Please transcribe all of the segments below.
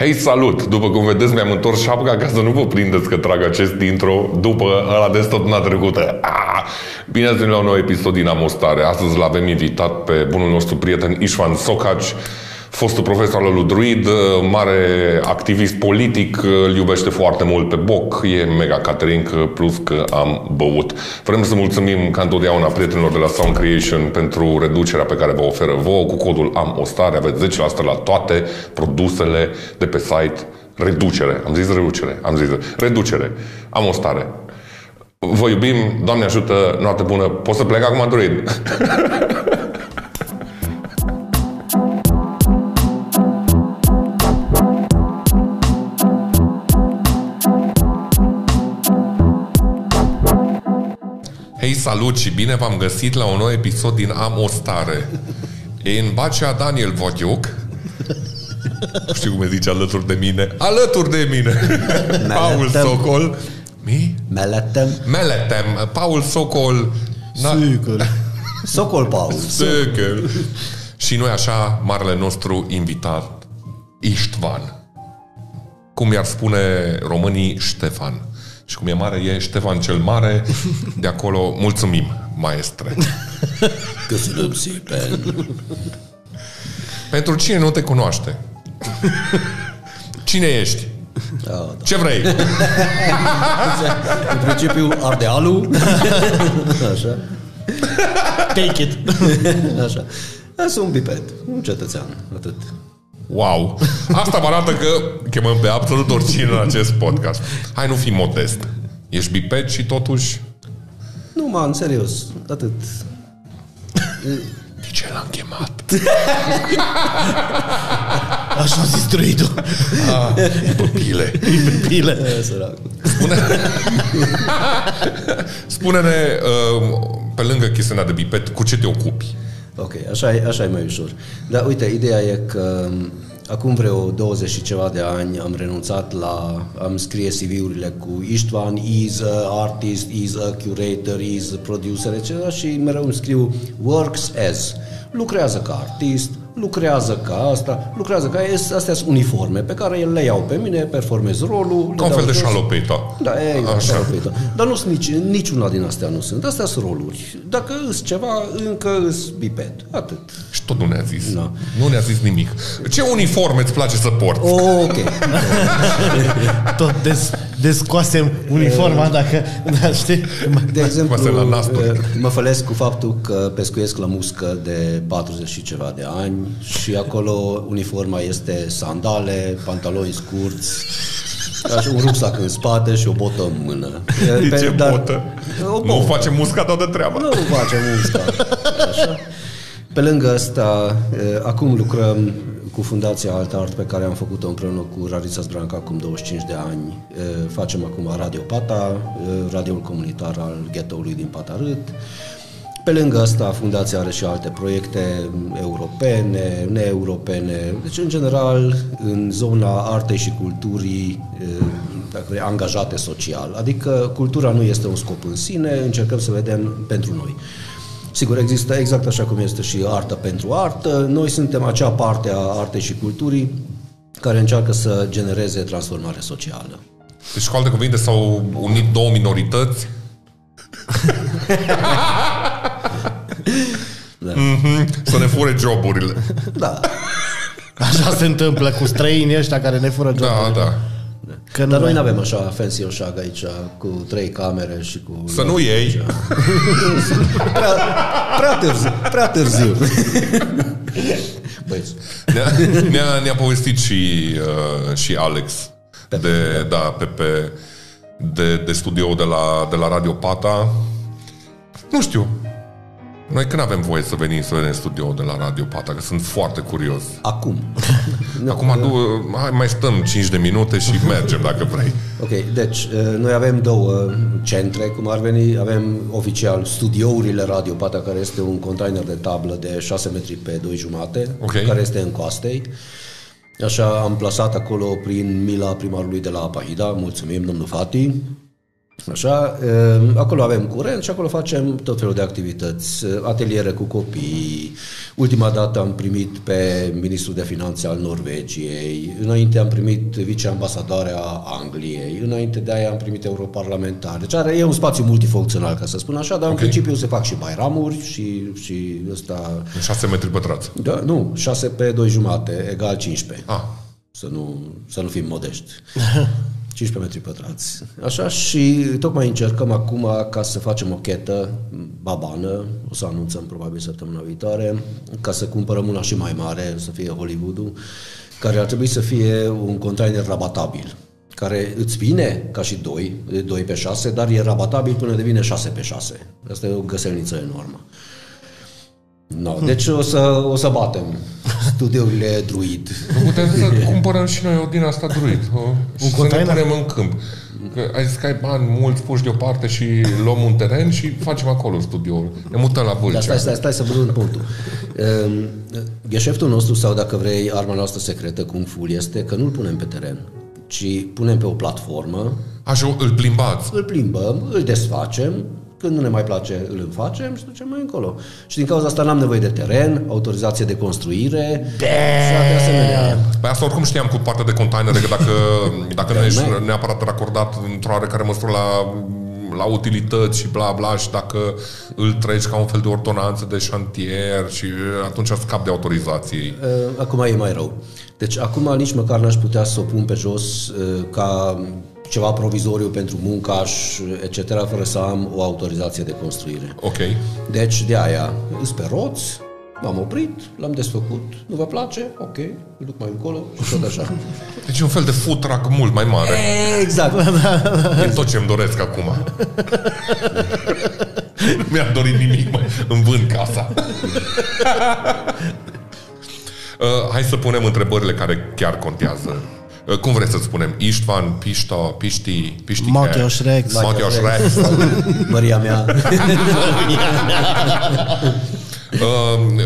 Hei, salut! După cum vedeți, mi-am întors șapca ca să nu vă prindeți că trag acest intro după ăla de tot trecută. Ah! Bine ați venit la un nou episod din Amostare. Astăzi l-avem invitat pe bunul nostru prieten Ișvan Socaci, fostul profesor al lui Druid, mare activist politic, îl iubește foarte mult pe Boc, e mega catering, plus că am băut. Vrem să mulțumim ca întotdeauna prietenilor de la Sound Creation pentru reducerea pe care vă oferă vouă. Cu codul am o stare, aveți 10% la toate produsele de pe site. Reducere, am zis reducere, am zis reducere. Am o stare. Vă iubim, Doamne ajută, noapte bună. Poți să plec acum, Druid? Hei, salut și bine v-am găsit la un nou episod din Am o stare. E în Bacea Daniel Vodiuc. Nu știu cum zice alături de mine. Alături de mine. Paul Socol. Mi? Meletem. Meletem. Paul Socol. Socol. Socol Paul. Socol. Și noi așa, marele nostru invitat, Iștvan. Cum i-ar spune românii Ștefan. Și cum e mare, e Ștefan cel Mare. De acolo, mulțumim, maestre. Căsălăm Sipen. Pentru cine nu te cunoaște? Cine ești? Da, da. Ce vrei? În principiu, Ardealul. Așa. Take it. Așa. Da, Sunt un biped, un cetățean, atât. Wow! Asta mă arată că chemăm pe absolut oricine în acest podcast. Hai, nu fi modest. Ești biped și totuși... Nu, man, serios, atât. De ce l-am chemat? Așa a zis druidul. Ah, după pile. Pile. E, săracu. Spune... Spune-ne, uh, pe lângă chestiunea de biped, cu ce te ocupi? Ok, așa e, așa e mai ușor. Dar uite, ideea e că m, acum vreo 20 și ceva de ani am renunțat la, am scrie CV-urile cu Istvan, is a artist, is a curator, is a producer, etc. și mereu îmi scriu works as. Lucrează ca artist, lucrează ca asta, lucrează ca astea sunt uniforme pe care el le iau pe mine, performez rolul. Ca un le fel dau de jos. șalopeta. Da, e, Așa. Așa. Dar nu sunt nici, niciuna din astea nu sunt. Astea sunt roluri. Dacă îs ceva, încă îs biped. Atât. Și tot nu ne-a zis. Da. Nu ne-a zis nimic. Ce uniforme îți place să porți? Oh, ok. Tot des, descoasem uniforma dacă, da, știi? De exemplu, Mă la nasturi. mă fălesc cu faptul că pescuiesc la muscă de 40 și ceva de ani și acolo uniforma este sandale, pantaloni scurți, așa, un rucsac în spate și o botă în mână. De Pe- ce dar- botă? O Nu botă. face musca toată treaba. Nu facem musca. Așa. Pe lângă asta, eh, acum lucrăm cu Fundația Alt Art pe care am făcut-o împreună cu Rarița Zbranca acum 25 de ani. Eh, Facem acum Radio Pata, eh, radioul comunitar al ghetoului din Patarât. Pe lângă asta, Fundația are și alte proiecte europene, neeuropene, deci în general în zona artei și culturii eh, dacă vrei, angajate social. Adică cultura nu este un scop în sine, încercăm să vedem pentru noi. Sigur, există exact așa cum este și artă pentru artă. Noi suntem acea parte a artei și culturii care încearcă să genereze transformare socială. Deci, cu alte cuvinte, s-au unit două minorități. Da. Mhm, să ne fure joburile. Da. Așa se întâmplă cu străinii ăștia care ne fură Da, joburile. da. Că nu Dar noi nu avem așa fancy oșag aici cu trei camere și cu... Să nu iei. Prea, prea târziu. Prea târziu. Băieți. Ne-a, ne-a, ne-a povestit și, uh, și Alex de, da, pe, pe, de, de studio de la, de la Radio Pata. Nu știu. Noi când avem voie să venim să vedem studio de la Radio Pata? Că sunt foarte curios. Acum. Nu, Acum adu, hai, mai stăm 5 de minute și mergem dacă vrei. Ok, deci uh, noi avem două centre, cum ar veni. Avem oficial studiourile Radio Pata, care este un container de tablă de 6 metri pe 2 jumate, Ok. care este în Coastei. Așa am plasat acolo prin mila primarului de la Apahida, mulțumim, domnul Fati. Așa, uh, acolo avem curent și acolo facem tot felul de activități, uh, ateliere cu copii. Ultima dată am primit pe ministrul de finanțe al Norvegiei, înainte am primit viceambasadoarea Angliei, înainte de aia am primit europarlamentar. Deci are, e un spațiu multifuncțional, ca să spun așa, dar okay. în principiu se fac și bairamuri și, și ăsta... 6 metri pătrați. Da, nu, 6 pe 2 jumate, egal 15. Ah, Să nu, să nu fim modești. 15 metri pătrați. Așa și tocmai încercăm acum ca să facem o chetă babană, o să anunțăm probabil săptămâna viitoare, ca să cumpărăm una și mai mare, să fie Hollywood-ul, care ar trebui să fie un container rabatabil care îți vine ca și 2, 2 pe 6, dar e rabatabil până devine 6 pe 6. Asta e o găselniță enormă. No, deci o să, o să batem studiourile druid. putem să cumpărăm și noi o din asta druid. O, și să ne container? punem în câmp. Că ai zis că ai bani mulți puși deoparte și luăm un teren și facem acolo studioul. Ne mutăm la Dar Vâlcea. stai, stai, stai să văd un punctul. Ehm, Gheșeftul nostru, sau dacă vrei, arma noastră secretă, Kung Fu, este că nu-l punem pe teren, ci punem pe o platformă, Așa, îl plimbați. îl plimbăm, îl desfacem, când nu ne mai place, îl înfacem și ducem mai încolo. Și din cauza asta n-am nevoie de teren, autorizație de construire și de asemenea. Păi asta oricum știam cu partea de containere, că dacă, dacă nu ești neapărat racordat într-o oarecare măsură la, la utilități și bla bla și dacă îl treci ca un fel de ordonanță de șantier și atunci scap de autorizații. Uh, Acum e mai rău. Deci acum nici măcar n-aș putea să o pun pe jos uh, ca ceva provizoriu pentru muncaș, etc., fără să am o autorizație de construire. Ok. Deci de aia, îs pe roți, m-am oprit, l-am desfăcut, nu vă place? Ok, îl duc mai încolo și tot așa. Deci e un fel de food truck mult mai mare. exact. E tot ce-mi doresc acum. nu mi-am dorit nimic, mă. Îmi vând casa. Uh, hai să punem întrebările care chiar contează. Uh, cum vreți să spunem? Istvan, Pișto, Piști, Piști Mateos Rex. Mateos Rex. Măria mea. Uh,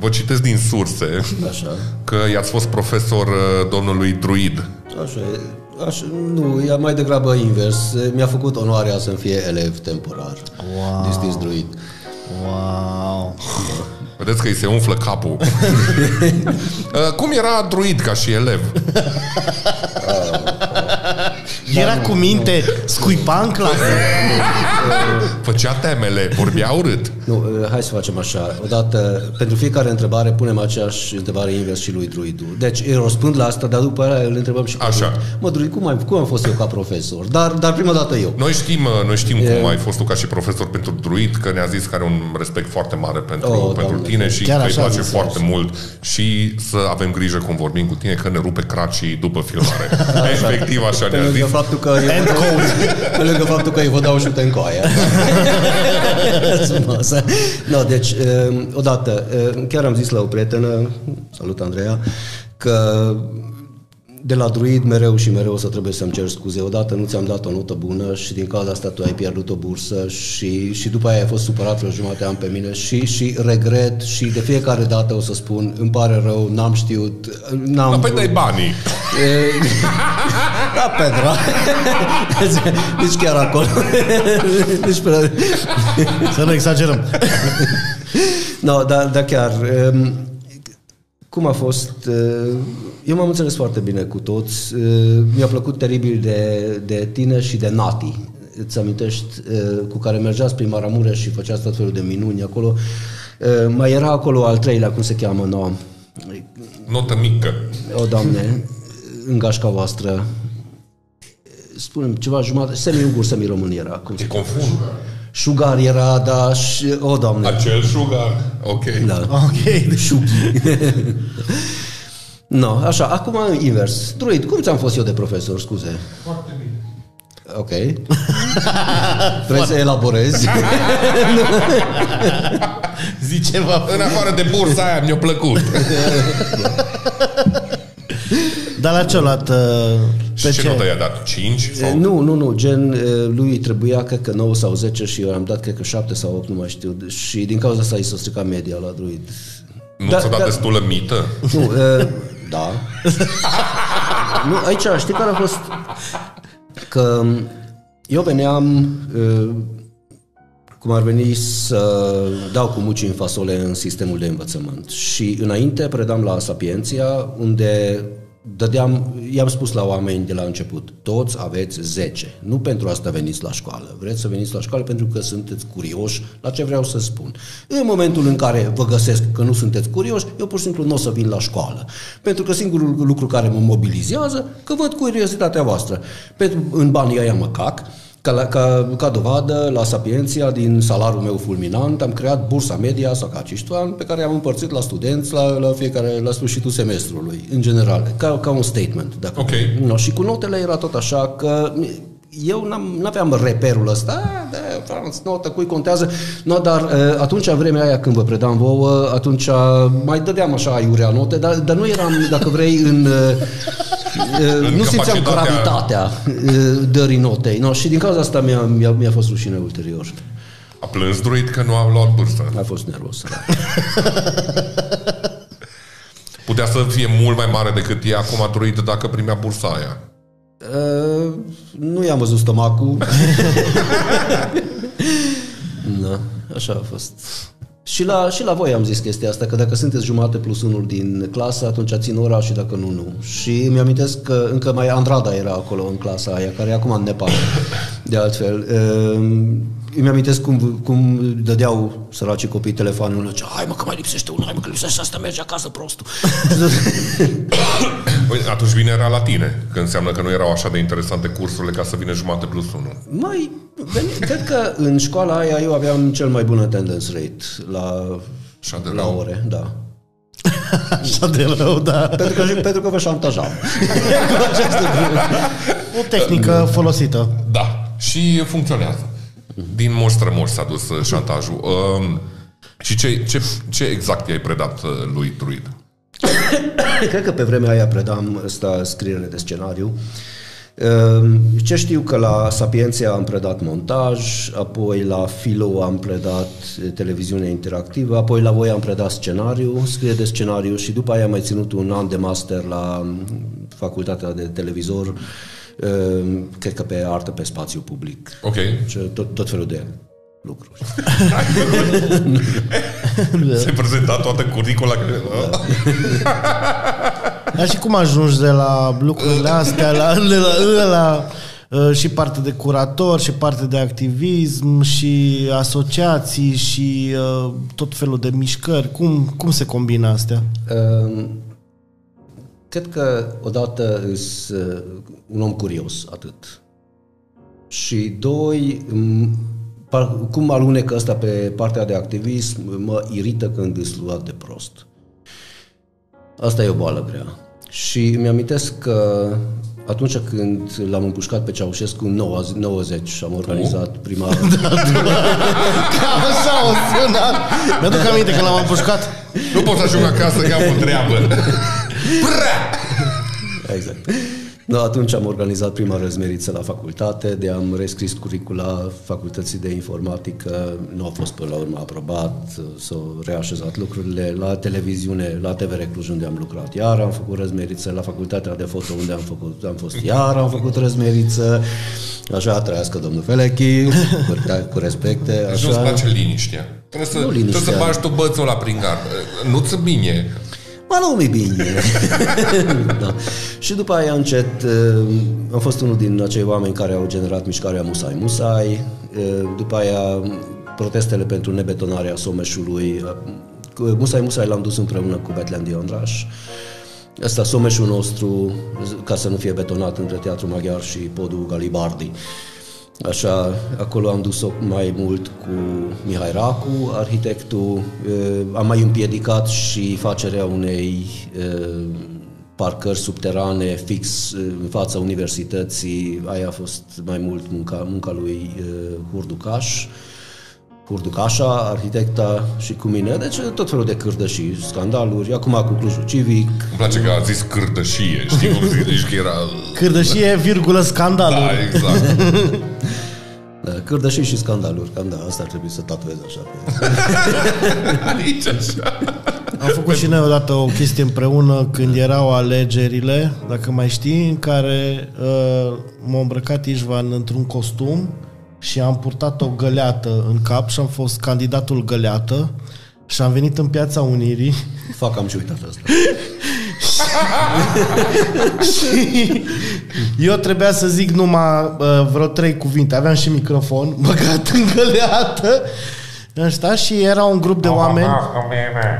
Vă citesc din surse Așa. că i-ați fost profesor uh, domnului Druid. Așa e. Așa, nu, e mai degrabă invers. Mi-a făcut onoarea să-mi fie elev temporar. Wow. Distins druid. Wow. Vedeți că îi se umflă capul. Uh, Cum era druid ca și elev? Era cu minte, scuipa în clasă. Făcea temele, vorbea urât. Nu, uh, hai să facem așa. Odată, pentru fiecare întrebare, punem aceeași întrebare invers și lui druidul. Deci îi răspund la asta, dar după aia îl întrebăm și pe Așa. druid. Mă, druid, cum, ai, cum am fost eu ca profesor? Dar, dar prima dată eu. Noi știm, uh, noi știm cum ai fost tu ca și profesor pentru druid, că ne-a zis că are un respect foarte mare pentru, Oh, pentru Doamne. tine și Chiar că îi așa place zis, foarte mult și să avem grijă cum vorbim cu tine, că ne rupe cracii după filmare. Efectiv așa Pe ne-a lângă zis. Faptul că eu vă dau, pe lângă faptul că eu vă dau șute în coaie. Frumos. no, deci, uh, odată, uh, chiar am zis la o prietenă, salut Andreea, că de la druid mereu și mereu o să trebuie să-mi cer scuze. Odată nu ți-am dat o notă bună și din cauza asta tu ai pierdut o bursă și, și după aia ai fost supărat vreo jumătate de an pe mine și, și regret și de fiecare dată o să spun îmi pare rău, n-am știut, n-am... Da, păi dai banii. E, Da, Petra. Deci chiar acolo. Deci, pe- Să nu exagerăm. no, dar da, chiar. um, Cum a fost? uh, Eu m-am înțeles foarte bine cu toți. Uh, Mi-a plăcut teribil de, de tine și de Nati. Îți amintești? uh, Cu care mergeați prin Maramureș și făceați tot felul de minuni acolo. Uh, Mai era acolo al treilea, cum se cheamă? No. Notă mică. O, Doamne, în gașca voastră. Spunem ceva jumătate, semi-ungur, semi-român era. Cum se Te confund. Sugar era, da, și, o, Doamne. Acel sugar. Ok. Da. Ok. Șughi. no, așa, acum invers. Druid, cum ți-am fost eu de profesor, scuze? Foarte bine. Ok. Vrei să elaborezi? Zi ceva. În afară de bursa aia mi-a plăcut. Dar la ce o luat? uh, Pe Și ce notă i-a dat? 5? E, Sau... nu, nu, nu, gen, e, lui trebuia, cred că 9 sau 10 și eu am dat, cred că 7 sau 8, nu mai știu. Și din cauza asta i s-a stricat media la druid. Nu Da, ți-a dat da. destulă mită? Nu, e, da. nu, aici, știi care a fost? Că Eu veneam, uh, cum ar veni, să dau cu muci în fasole în sistemul de învățământ. Și înainte predam la Sapienția, unde dădeam, i-am spus la oameni de la început, toți aveți 10. Nu pentru asta veniți la școală. Vreți să veniți la școală pentru că sunteți curioși la ce vreau să spun. În momentul în care vă găsesc că nu sunteți curioși, eu pur și simplu nu o să vin la școală. Pentru că singurul lucru care mă mobilizează, că văd curiozitatea voastră. Pentru, în banii aia mă cac, ca, la, ca, ca dovadă, la Sapienția, din salariul meu fulminant, am creat bursa media sau ca acești ani, pe care am împărțit la studenți la, la fiecare, la sfârșitul semestrului, în general, ca, ca un statement. Dacă Ok. No, și cu notele era tot așa că eu n-am, n-aveam reperul ăsta, "Ah, da, Franț, notă, cui contează, no, dar uh, atunci, în vremea aia când vă predam vouă, atunci mai dădeam așa iurea note, dar, dar nu eram, dacă vrei, în... Uh, uh, nu simțeam capacitatea- gravitatea uh, dării notei. No, și din cauza asta mi-a, mi-a, mi-a fost rușine ulterior. A plâns druid că nu a luat bursă. A fost nervos. Da. Putea să fie mult mai mare decât e acum druid dacă primea bursa aia. Uh, nu i-am văzut stomacul. da, așa a fost. Și la, și la voi am zis chestia asta, că dacă sunteți jumate plus unul din clasă, atunci țin ora și dacă nu, nu. Și îmi amintesc că încă mai Andrada era acolo în clasa aia, care e acum în Nepal, de altfel. Uh, îmi amintesc cum, cum dădeau săracii copii telefonul unul, zicea, hai mă că mai lipsește unul, hai mă că lipsește asta, merge acasă prostul. Păi, atunci vine era la tine, că înseamnă că nu erau așa de interesante cursurile ca să vină jumate plus unul. Mai, veni- cred că în școala aia eu aveam cel mai bun attendance rate la, Așa de la rău. ore, da. Așa de rău, da. Pentru că, pentru că vă șantajam. O tehnică folosită. Da, și funcționează. Din moș strămoș s-a dus uh, șantajul. Um, și ce, ce, ce exact i-ai predat uh, lui Druid? Cred că pe vremea aia predam ăsta scriere de scenariu. Ehm, Ce știu că la Sapienția am predat montaj, apoi la Filo am predat eh, televiziune interactivă, apoi la voi am predat scenariu, scriere de scenariu și după aia am mai ținut un an de master la mm, facultatea de televizor, ehm, cred că pe artă pe spațiu public. Ok. Și tot, tot felul de lucruri. Se prezenta toată curicula. Da. Dar și cum ajungi de la lucrurile astea la, de la, de la uh, și parte de curator, și parte de activism, și asociații, și uh, tot felul de mișcări. Cum, cum se combină astea? Ehm, Cred că odată îs uh, un om curios, atât. Și doi, m, par- cum alunecă ăsta pe partea de activism, mă irită când îs luat de prost. Asta e o boală grea. Și îmi amintesc că atunci când l-am împușcat pe Ceaușescu în 90 90 și am organizat prima... Cam așa o sunat. Mi-aduc aminte că l-am împușcat. Nu pot să ajung acasă că am o treabă. Prea! Exact. No, atunci am organizat prima răzmeriță la facultate, de am rescris curicula facultății de informatică, nu a fost până la urmă aprobat, s-au reașezat lucrurile la televiziune, la TVR Cluj unde am lucrat, iar am făcut răzmeriță, la facultatea de foto unde am, făcut, am fost, iar am făcut răzmeriță, așa trăiască domnul Felechi, cu, cu respecte, Și nu-ți așa. place liniștea. Trebuie să, Nu trebuie să liniștea. bagi tu bățul la prin gard. Nu-ți bine. Mă, nu mi bine. da. Și după aia încet uh, am fost unul din acei oameni care au generat mișcarea Musai Musai. Uh, După aia protestele pentru nebetonarea Someșului. Uh, Musai Musai l-am dus împreună cu Betlean Diondraș. Asta Someșul nostru, ca să nu fie betonat între Teatru Maghiar și Podul Galibardi. Așa, acolo am dus-o mai mult cu Mihai Racu, arhitectul. Eh, Am mai împiedicat și facerea unei eh, parcări subterane fix eh, în fața universității. Aia a fost mai mult munca, munca lui eh, Hurducaș. Hurducașa, arhitecta și cu mine. Deci tot felul de cârdășii, scandaluri. Acum cu Clujul Civic. Îmi place că a zis cârdășie. Știi cum zici că era... Cârdășie, virgulă, scandalul. Da, exact. Da, cârdășii și scandaluri. Cam da, asta ar trebui să tatuez așa. Pe... Aici așa. Am făcut și noi odată o chestie împreună când erau alegerile, dacă mai știi, în care uh, m-a îmbrăcat Ișvan într-un costum și am purtat o găleată în cap și am fost candidatul găleată și am venit în Piața Unirii Fac, am și uitat asta. și eu trebuia să zic numai uh, vreo trei cuvinte. Aveam și microfon băgat în găleată Ăsta și era un grup de oameni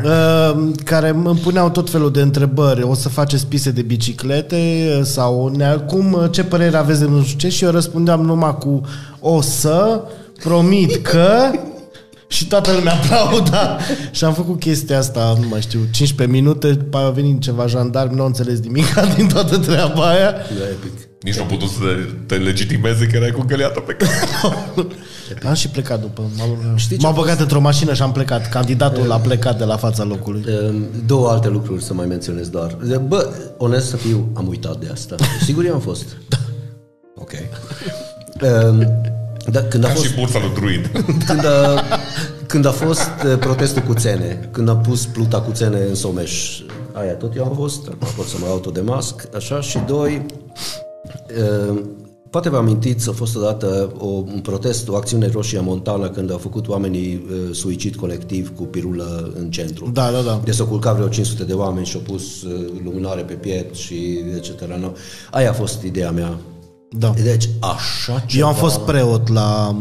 uh, care îmi puneau tot felul de întrebări. O să faceți piste de biciclete sau ne, cum, ce părere aveți de nu știu ce și eu răspundeam numai cu o să, promit că și toată lumea aplauda. și am făcut chestia asta, nu mai știu, 15 minute, după aia a venit ceva jandarmi, nu au înțeles nimic din toată treaba aia. Da, epic. Nici nu a putut să te legitimeze că erai cu găleată pe cap. Am și plecat după. M-am, Știi ce m-am a băgat într-o mașină și am plecat. Candidatul a plecat de la fața locului. Ehm, Două alte lucruri să mai menționez doar. Bă, onest să fiu, am uitat de asta. Sigur eu am fost. Da. Ok. Ehm, Da, când a Ca fost, și bursa lui Druid. când a, când a fost eh, protestul cu țene, când a pus pluta cu țene în Someș, aia tot eu am fost, nu pot să mă autodemasc, așa, și doi, eh, poate vă amintiți, a fost odată o, un protest, o acțiune roșie montană când au făcut oamenii eh, suicid colectiv cu pirulă în centru. Da, da, da. De s-au culcat vreo 500 de oameni și au pus eh, luminare pe piept și etc. Nu? Aia a fost ideea mea. Da. Deci, așa ceva... Eu am fost preot la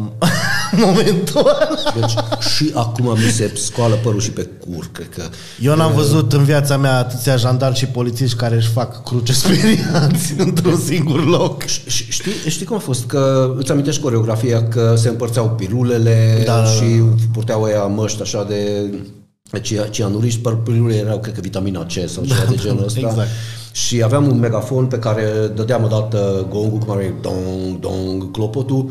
momentul ăla. Deci și acum mi se scoală părul și pe cur, cred că... Eu n-am văzut în viața mea atâția jandarmi și polițiști care își fac cruce speriați într-un singur loc. Și- Știi, știi cum a fost? Că îți amintești coreografia că se împărțeau pirulele Da, da, da. și purteau ăia măști așa de cia- cianuriști, par pirulele erau, cred că, vitamina C sau ceva de genul ăsta. exact. Și aveam un megafon pe care dădeam odată gongul, cum are dong, dong, clopotul.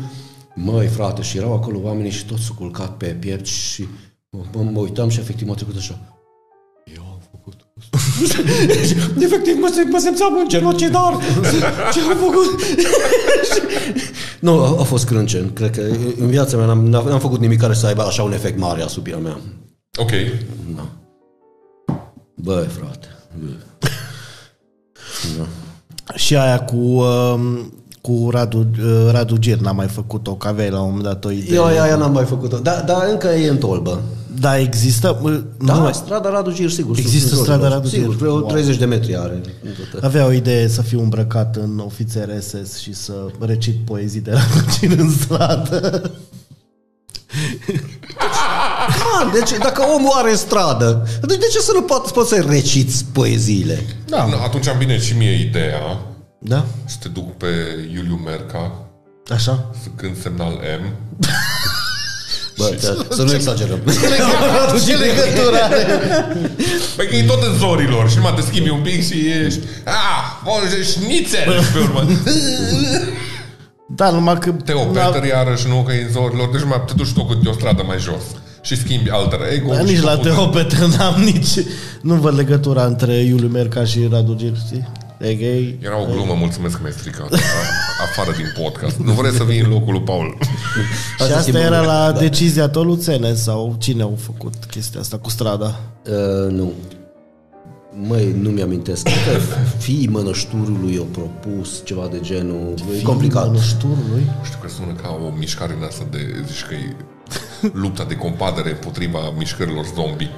Măi, frate, și erau acolo oamenii și toți s-au culcat pe piept și mă, mă uitam și efectiv m-a trecut așa. Eu am făcut Efectiv, mă, sim- mă simțeam un genocidar. Ce am făcut? nu, a, a fost crâncen. Cred că în viața mea n-am, n-am făcut nimic care să aibă așa un efect mare asupra mea. Ok. Da. Băi, frate. Bă. Da. Și aia cu, um, cu Radu, uh, Radu Gir n-am mai făcut-o, că aveai la un moment dat o idee. Eu aia n-am mai făcut-o, dar da, încă e în tolbă. Da, există... uh, Da, nu, strada Radu Gir, sigur. Există sunt strada în Radu Sigur, Gir. vreo Wow. 30 de metri are. în toată. Avea o idee să fiu îmbrăcat în ofițer SS și să recit poezii de Radu Gir în stradă. Ah, deci dacă omul are stradă, atunci de ce să nu poți, poți să reciți poeziile? Da. Nu, Atunci îmi vine și mie ideea Da? să te duc pe Iuliu Merca, Așa? să cânt semnal M. Bă, să, să nu exagerăm. Ce legătură are? Păi că e tot în zorilor și numai te schimbi un pic și ești... Ah, bă, șnițel pe urmă. Da, numai că... Te Peter iarăși, nu că e în zorilor, deci mai te duci tu cu o stradă mai jos și schimbi alter ego. Da, și nici tot la putem- Teo Peter n-am nici... Nu văd legătura între Iuliu Merca și Radu Gir, știi? E gay. Era o glumă, mulțumesc că mi-ai stricat. A- Afară din podcast. Nu vreți să vii în locul lui Paul. Și Asta asta schimbăm, era la da. decizia Toluțene sau cine au făcut chestia asta cu strada? Uh, nu. Măi, nu mi-amintesc. Cred că fiii mănășturului au propus ceva de genul. E complicat. Mănășturului? Știu că sună ca o mișcare în asta de... Zici că e lupta de compadere împotriva mișcărilor zombie.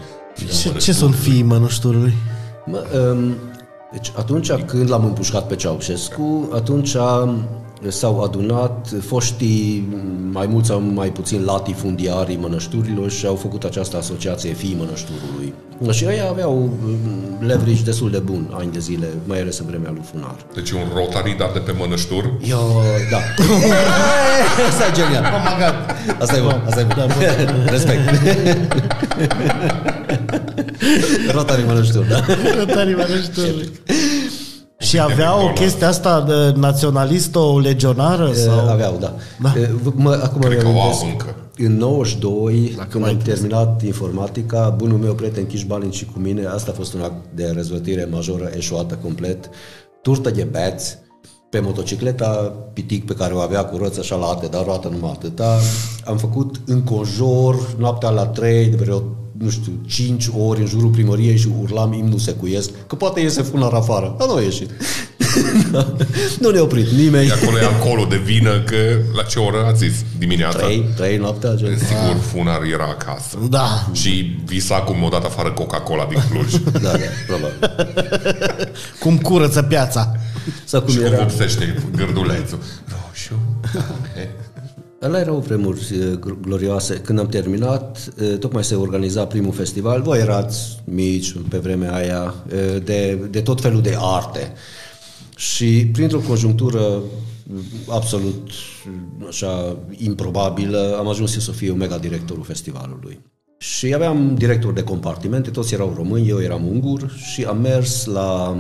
Ce, ce sunt fiii mănășturului? Mă, um, deci atunci când l-am împușcat pe Ceaușescu, atunci s-au adunat foștii mai mult sau mai puțin latifundiarii mănășturilor și au făcut această asociație Fii Mănășturului. Și ei aveau um, leverage destul de bun ani de zile, mai ales în vremea lui Funar. Deci e un rotary dat de pe mănăștur. Eu, da. Asta e genial. Oh my God. Asta e bun, asta e bun. Respect. Rotary Mănăștur, da. Rotary Mănășturului. Și aveau o chestie asta de naționalistă, legionară? Sau... Aveau, da. Da. E, v- Mă, acum Cred că o mi-amintesc, au încă. În 92, când mai am terminat informatica, bunul meu prieten Chiș Balin și cu mine, asta a fost un act de răzvătire majoră eșuată complet, turtă de beți, pe motocicleta pitic pe care o avea cu roți așa late, dar roată numai atâta, am făcut în conjor, noaptea la 3, de vreo nu știu, 5 ori în jurul primăriei și urlam imnul secuiesc, că poate iese funar afară. Dar nu a ieșit. nu ne-a oprit nimeni. E acolo e alcoolul de vină, că la ce oră ați zis? Dimineața? 3, 3 noaptea. Gen. Sigur, funar era acasă. Da. Și visa cum o dat afară Coca-Cola din Cluj. Da, da, probabil. Cum curăță piața. Sau cum și cum era. vopsește gârdulețul. Roșu. Ăla erau vremuri eh, gl- glorioase. Când am terminat, eh, tocmai se organiza primul festival. Voi erați mici pe vremea aia, eh, de, de tot felul de arte. Și printr-o conjunctură mm, absolut mm, așa improbabilă, am ajuns eu să fiu mega directorul festivalului. Și aveam director de compartimente, toți erau români, eu eram ungur și am mers la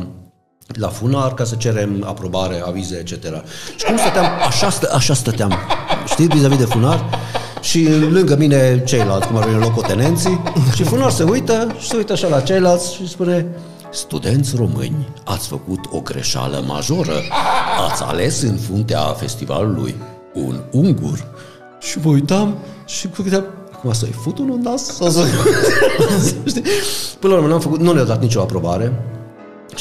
la funar ca să cerem aprobare, avize, etc. Și cum stăteam, așa, stă, așa stăteam, știți, vis-a-vis de funar, și lângă mine ceilalți, cum ar veni locotenenții, și funar se uită și se uită așa la ceilalți și spune Studenți români, ați făcut o greșeală majoră. Ați ales în fruntea festivalului un ungur. Și mă uitam și mă gândeam, acum să-i fut unul în nas? Sau să... Știi? Până la urmă n-am făcut, nu le-au dat nicio aprobare.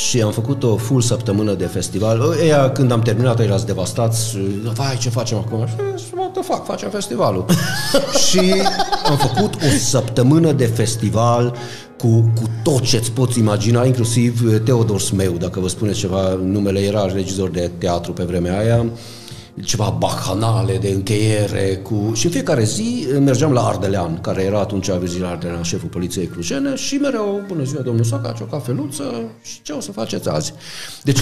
Și am făcut o full săptămână de festival. Ea, când am terminat, erați devastați. și, Vai, ce facem acum? Și, what the fuck, facem festivalul. și am făcut o săptămână de festival cu, cu tot ce-ți poți imagina, inclusiv Teodor Smeu, dacă vă spuneți ceva, numele era regizor de teatru pe vremea aia, ceva bacanale de încheiere cu... și în fiecare zi mergeam la Ardelean, care era atunci Virgil Ardelean, șeful poliției clujene și mereu, bună ziua domnul Sacaci, o cafeluță și ce o să faceți azi? Deci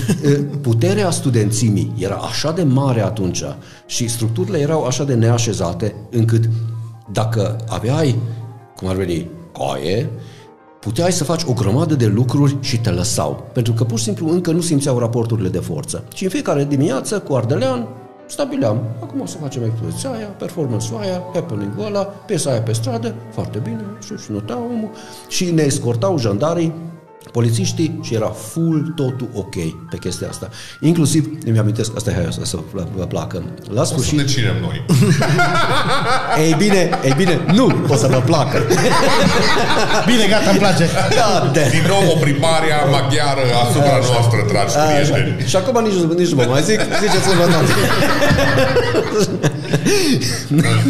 puterea studențimii era așa de mare atunci și structurile erau așa de neașezate încât dacă aveai, cum ar veni, coaie, puteai să faci o grămadă de lucruri și te lăsau. Pentru că pur și simplu încă nu simțeau raporturile de forță. Și în fiecare dimineață cu Ardelean stabileam, acum o să facem expoziția aia, performance-ul aia, happening-ul ăla, piesa aia pe stradă, foarte bine, și, și nota omul. Și ne escortau jandarii, polițiștii și era full totul ok pe chestia asta. Inclusiv, îmi amintesc, asta e hai să, să vă, vă placă. La O să sfârșit, ne cinem noi. ei bine, ei bine, nu o să vă placă. Bine, gata, îmi place. Da, de. Din nou o primaria maghiară asupra noastră, dragi prieteni. Așa. Și acum nici, nu- nici nu mă mai zic, ziceți-vă toate.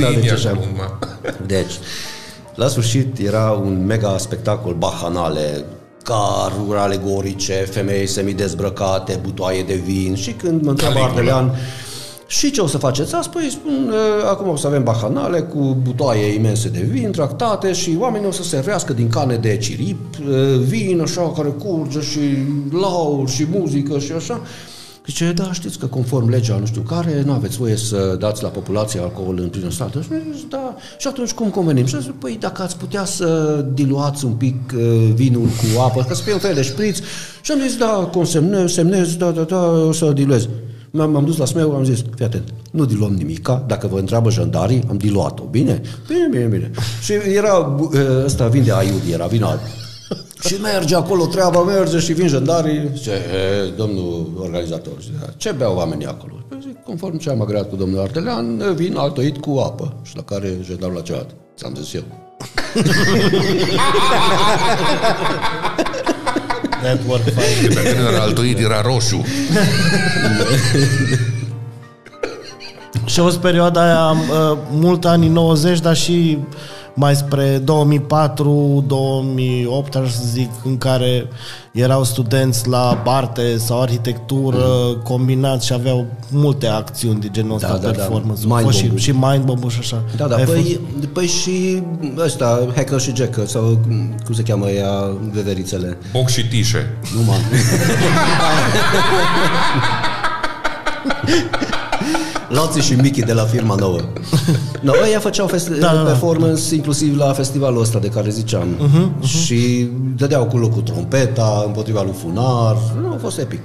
da, deci așa. acum. Deci, la sfârșit era un mega spectacol bahanale, caruri alegorice, femei semidezbrăcate, butoaie de vin și când mă întreabă Caligula. Ardelean și ce o să faceți azi? Păi spun, "E, acum o să avem bahanale cu butoaie imense de vin, tractate și oamenii o să se rească din cane de cirip, e, vin așa care curge și lauri și muzică și așa. Zice, da, știți că conform legea nu știu care, nu aveți voie să dați la populație alcool în plină stradă. Și zice, da. Și atunci cum convenim? Și a zis, păi dacă ați putea să diluați un pic uh, vinul cu apă, ca să fie un fel de șpriț. Și am zis, da, consemnez, semnez, da, da, da, o să diluez. M-am, m-am dus la smeu, am zis, fii atent, nu diluăm nimica, dacă vă întreabă jandarii, am diluat-o, bine? Bine, bine, bine. Și era, bu- ăsta vin de aiudi, era vin alb. Și merge acolo, treaba merge și vin jandarii. Zice, e, domnul organizator, zice, ce beau oamenii acolo? Păi zic, conform ce am agreat cu domnul Ardelean, vin altoit cu apă. Și la care jandarul la cealaltă. Ți-am zis eu. Network fine. Pe când era altoit, era roșu. Și o perioada aia, uh, mult anii 90, dar și mai spre 2004, 2008, aș să zic, în care erau studenți la arte sau arhitectură mm. combinați și aveau multe acțiuni de genul ăsta, Da, da, da. performance. Mind Fost și, bomb-uri. și mind bomb și așa. Da, da, Ai fost- păi, păi și ăsta, Hacker și Jacker, sau cum se cheamă ea, veverițele. Boc și tișe. Nu, man. Loții și Mickey de la firma nouă. No, ăia făceau festi- Da, da, da. performance inclusiv la festivalul ăsta de care ziceam. Uh-huh, uh-huh. Și dădeau culo cu trompeta împotriva lui Funar. Nu, a fost epic.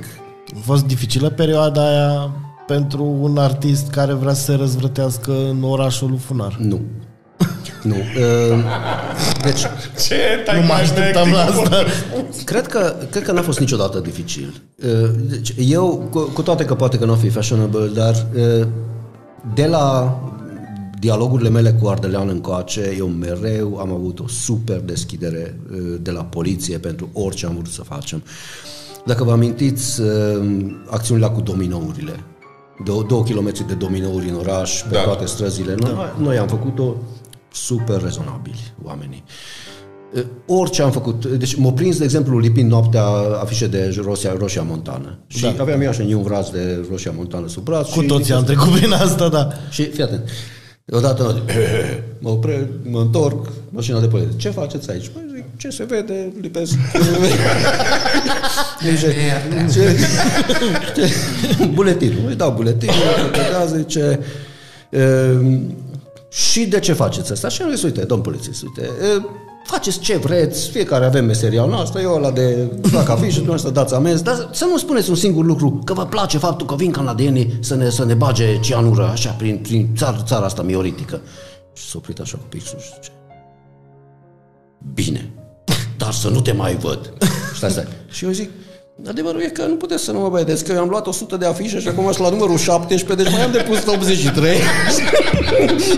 A fost dificilă perioada aia pentru un artist care vrea să se răzvrătească în orașul lui Funar. Nu. Nu. Uh, Deci, Ce tai Nu mă așteptam la asta. Cred că, cred că n-a fost niciodată dificil. Uh, Deci, eu, cu, cu toate că poate că nu o fi fashionable, dar uh, de la dialogurile mele cu Ardelean încoace, eu mereu am avut o super deschidere uh, de la poliție pentru orice am vrut să facem. Dacă vă amintiți uh, acțiunile cu dominourile, două, două kilometri de dominouri în oraș, pe Da. toate străzile, noi, noi am făcut-o super rezonabili oamenii. Uh, Orice am făcut, deci m-a prins, de exemplu, lipind noaptea afișe de Roșia, Roșia Montană. Și da. aveam eu așa un vraț de Roșia Montană sub braț. Cu și toții am trecut prin asta, da. și fii atent. Odată mă opre, mă întorc, mașina de poliție. Ce faceți aici? Păi zic, ce se vede, lipesc. Zice, ce, ce, buletinul. Îi dau buletinul, completează, zice, ehm, și de ce faceți asta? Și am zis, uite, domn polițist, uite, e, faceți ce vreți, fiecare avem meseria noastră, eu ăla de fac afiș și dumneavoastră dați amenzi, dar să nu spuneți un singur lucru, că vă place faptul că vin canadienii să ne, să ne bage cianură așa prin, prin țara, țara asta mioritică. Și s-a oprit așa cu pixul și zice, bine, dar să nu te mai văd. Stai, stai. Și eu zic, adevărul e că nu puteți să nu mă vedeți, că eu am luat 100 de afișe și acum sunt la numărul 17, deci mai am depus 83.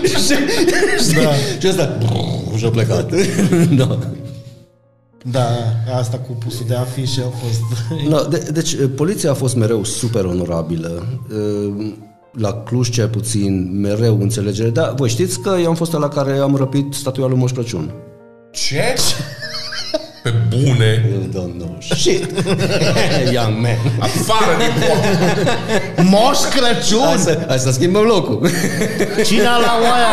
și, da. și ăsta, și-a plecat. da. Da, asta cu pusul de afișe a fost... No, de, deci, poliția a fost mereu super onorabilă. La Cluj, cel puțin, mereu înțelegere. Da, voi știți că eu am fost la care am răpit statuia lui Moș Crăciun. Ce? Pe bune. You don't know shit. Young man. Afară din pot. Moș Crăciun! Hai să, hai să schimbăm locul. Cine a la oaia?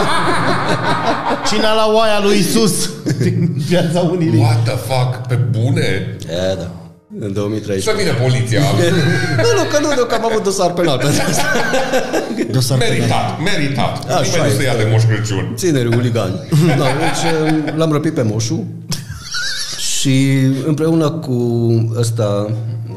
Cine a la oaia lui Isus din Piața Unirii? What the fuck? Pe bune? E, da. În Să 2013. vină poliția. nu, nu, că nu, nu, că am avut dosar penal pentru asta. Dosar penal. Meritat, meritat. Așa Nimeni nu se este. ia de Moș Crăciun. Țineri uligani. Da, deci l-am răpit pe moșu și împreună cu ăsta,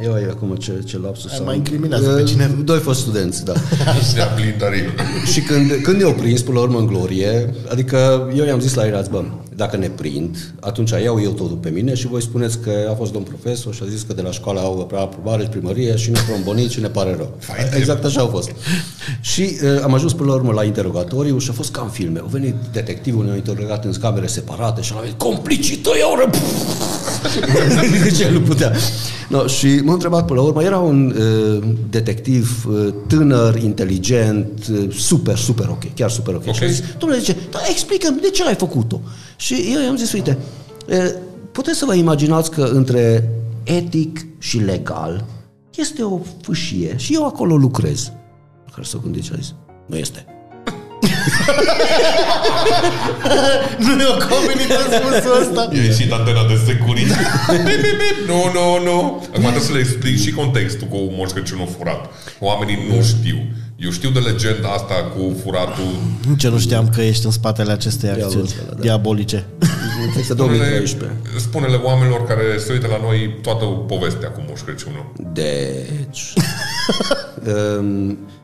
eu ai acum ce, ce lapsus Ai am. mai incriminează pe Uh, cineva. Doi fost studenți, da. Ne-a blindărit. și când, când ne-au prins, până la urmă, în glorie, adică eu i-am zis la ei, bă, dacă ne prind, atunci iau eu totul pe mine și voi spuneți că a fost domn profesor și a zis că de la școală au aprobare și primărie și ne trombonit și ne pare rău. Exact așa au fost. Și uh, am ajuns până la urmă la interogatoriu și a fost ca în filme. Au venit detectivul, ne-au interogat în camere separate și am venit complicii tăi au ră... Ce nu putea. No, și m-a întrebat până la urmă, era un uh, detectiv uh, tânăr, inteligent, uh, super, super ok, chiar super ok. Ok. Și a zis, domnule, zice, da, explică de ce ai făcut-o? Și eu i-am zis, uite, uh, puteți să vă imaginați că între etic și legal este o fâșie și eu acolo lucrez. Care s-a gândit și a zis, nu este. Nu i-a convenit răspunsul ăsta. E ieșit antena de securitate. Bip, bip, bip. Nu, nu, nu. Acum trebuie să le explic și contextul cu Moș Crăciunul furat. Oamenii nu știu. Eu știu de legenda asta cu furatul. Nici eu nu știam că ești în spatele acestei acțiuni ăsta, da. diabolice. Este Spune-le, 2013. spune-le oamenilor care se uită la noi toată povestea cu Moș Crăciunul. Deci, um,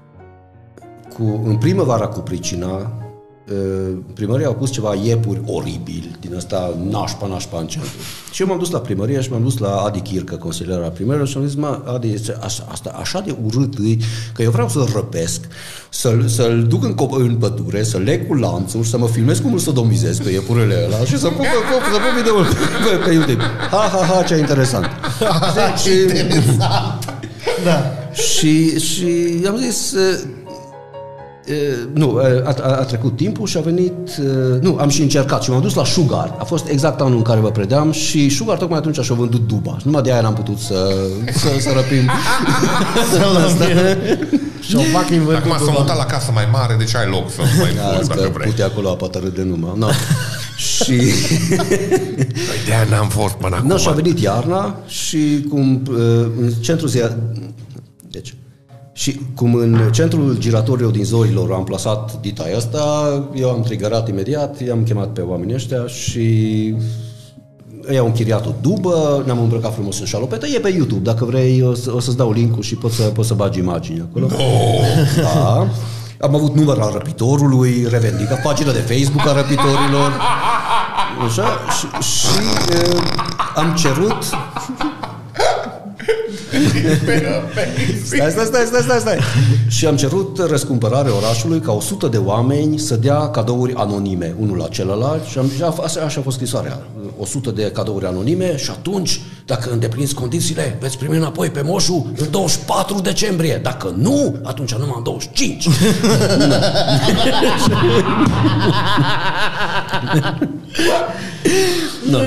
cu, în primăvara cu pricina, uh, primăria au pus ceva iepuri oribili, din ăsta nașpa, nașpa în centru. Și eu m-am dus la primărie și m-am dus la Adi Chircă, consilier al primăriei, și am zis, mă, Adi, este asta, asta așa de urât îi, că eu vreau să-l răpesc, să-l, să-l duc în, cop- în pădure, să leg cu lanțuri, să mă filmez cum îl sodomizez pe iepurele ăla și să pun, să pun, să pun videoul pe, pe YouTube. Ha, ha, ha, ce interesant. și, Da. și, și am zis, e, e, nu, a, a, a trecut timpul și a venit, e, nu, am și încercat și m-am dus la Sugar. A fost exact anul în care vă predeam și Sugar tocmai atunci și-a vândut duba. Numai de aia n-am putut să, să, să răpim. Și o fac Acum s-a inventul. mutat la casă mai mare, deci ai loc să mai Da, furți dacă că vrei. putea acolo apa tărât de numai. No. și, Păi de aia n-am fost până acum. no, și a venit iarna și cum e, în centrul zia... Deci, și cum în centrul giratoriu din Zorilor am plasat dita asta, eu am trigărat imediat, i-am chemat pe oamenii ăștia și ei au închiriat o dubă, ne-am îmbrăcat frumos în șalopetă, e pe YouTube, dacă vrei o, să, o să-ți dau link-ul și poți să, poți să bagi imagini acolo. Da. Am avut număr al răpitorului, revendicat pagină de Facebook a răpitorilor. Așa, și, și e, am cerut Stai, stai, stai, stai, stai, stai. Și am cerut răscumpărare orașului ca 100 de oameni să dea cadouri anonime, unul la celălalt și am zis, așa, așa a fost scrisoarea. 100 de cadouri anonime și atunci, dacă îndepliniți condițiile, veți primi înapoi pe moșul în 24 decembrie. Dacă nu, atunci numai în 25. no. Nu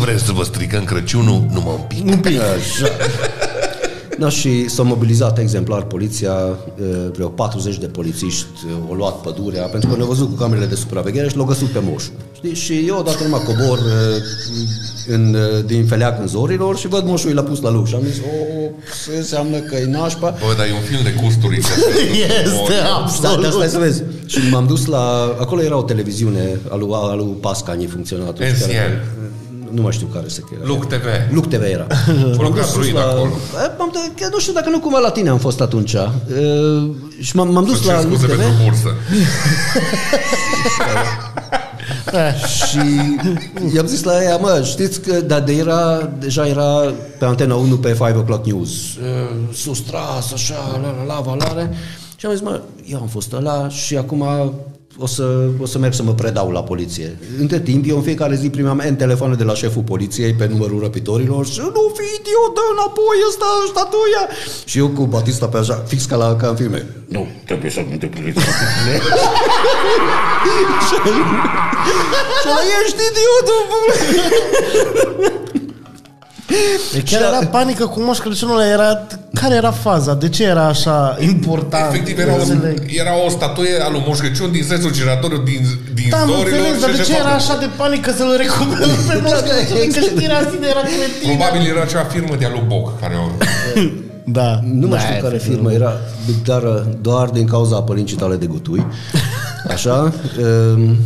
vrem să vă stricăm Crăciunul, numai un pic. Un pic. Așa. Da, și s-a mobilizat exemplar poliția, vreo 40 de polițiști au luat pădurea, pentru că ne-au văzut cu camerele de supraveghere și l-au găsit pe moșul. Știi? Și eu odată numai cobor în, din feleac în zorilor și văd moșul l-a pus la loc și am zis, o, se înseamnă că e nașpa. Bă, dar e un film de gusturi. este, absolut. Da, asta să vezi. Și m-am dus la... Acolo era o televiziune alu, alu Pascani funcționat. NCN. Nu mai știu care se cheamă. Luc TV. Luc TV era. M-am dus la, acolo. M-am, nu știu dacă nu cumva la tine am fost atunci. Uh, și m-am, m-am dus la Luc TV. pentru bursă. și i-am zis la ea, mă, știți că dar de era, deja era pe Antena 1 pe 5 O'Clock News. Uh, sustras, așa, la, la, la, valare. Și am zis, mă, eu am fost ăla și acum o să, o să merg să mă predau la poliție. Între timp, eu în fiecare zi primeam N telefoane de la șeful poliției pe numărul răpitorilor și nu fi idiot, dă înapoi ăsta, statuia. Și eu cu Batista pe așa, fix ca, la, ca în filme. Nu, trebuie să-mi îndepliniți Și ăla, ești idiotul! E chiar era panică cu Moș Crăciunul era... Care era faza? De ce era așa important? Efectiv era o, era o statuie a lui Moș Crăciun din sensul giratoriu din, din da, zorilor. Înțeles, dar de ce era așa de panică să-l recuperăm pe Moș Crăciun? Că știrea asta era cretină. Probabil era acea firmă de alu Boc care o... Da. Nu mai da, știu care firmă era, dar doar din cauza apălincii tale de gutui. Așa. Um,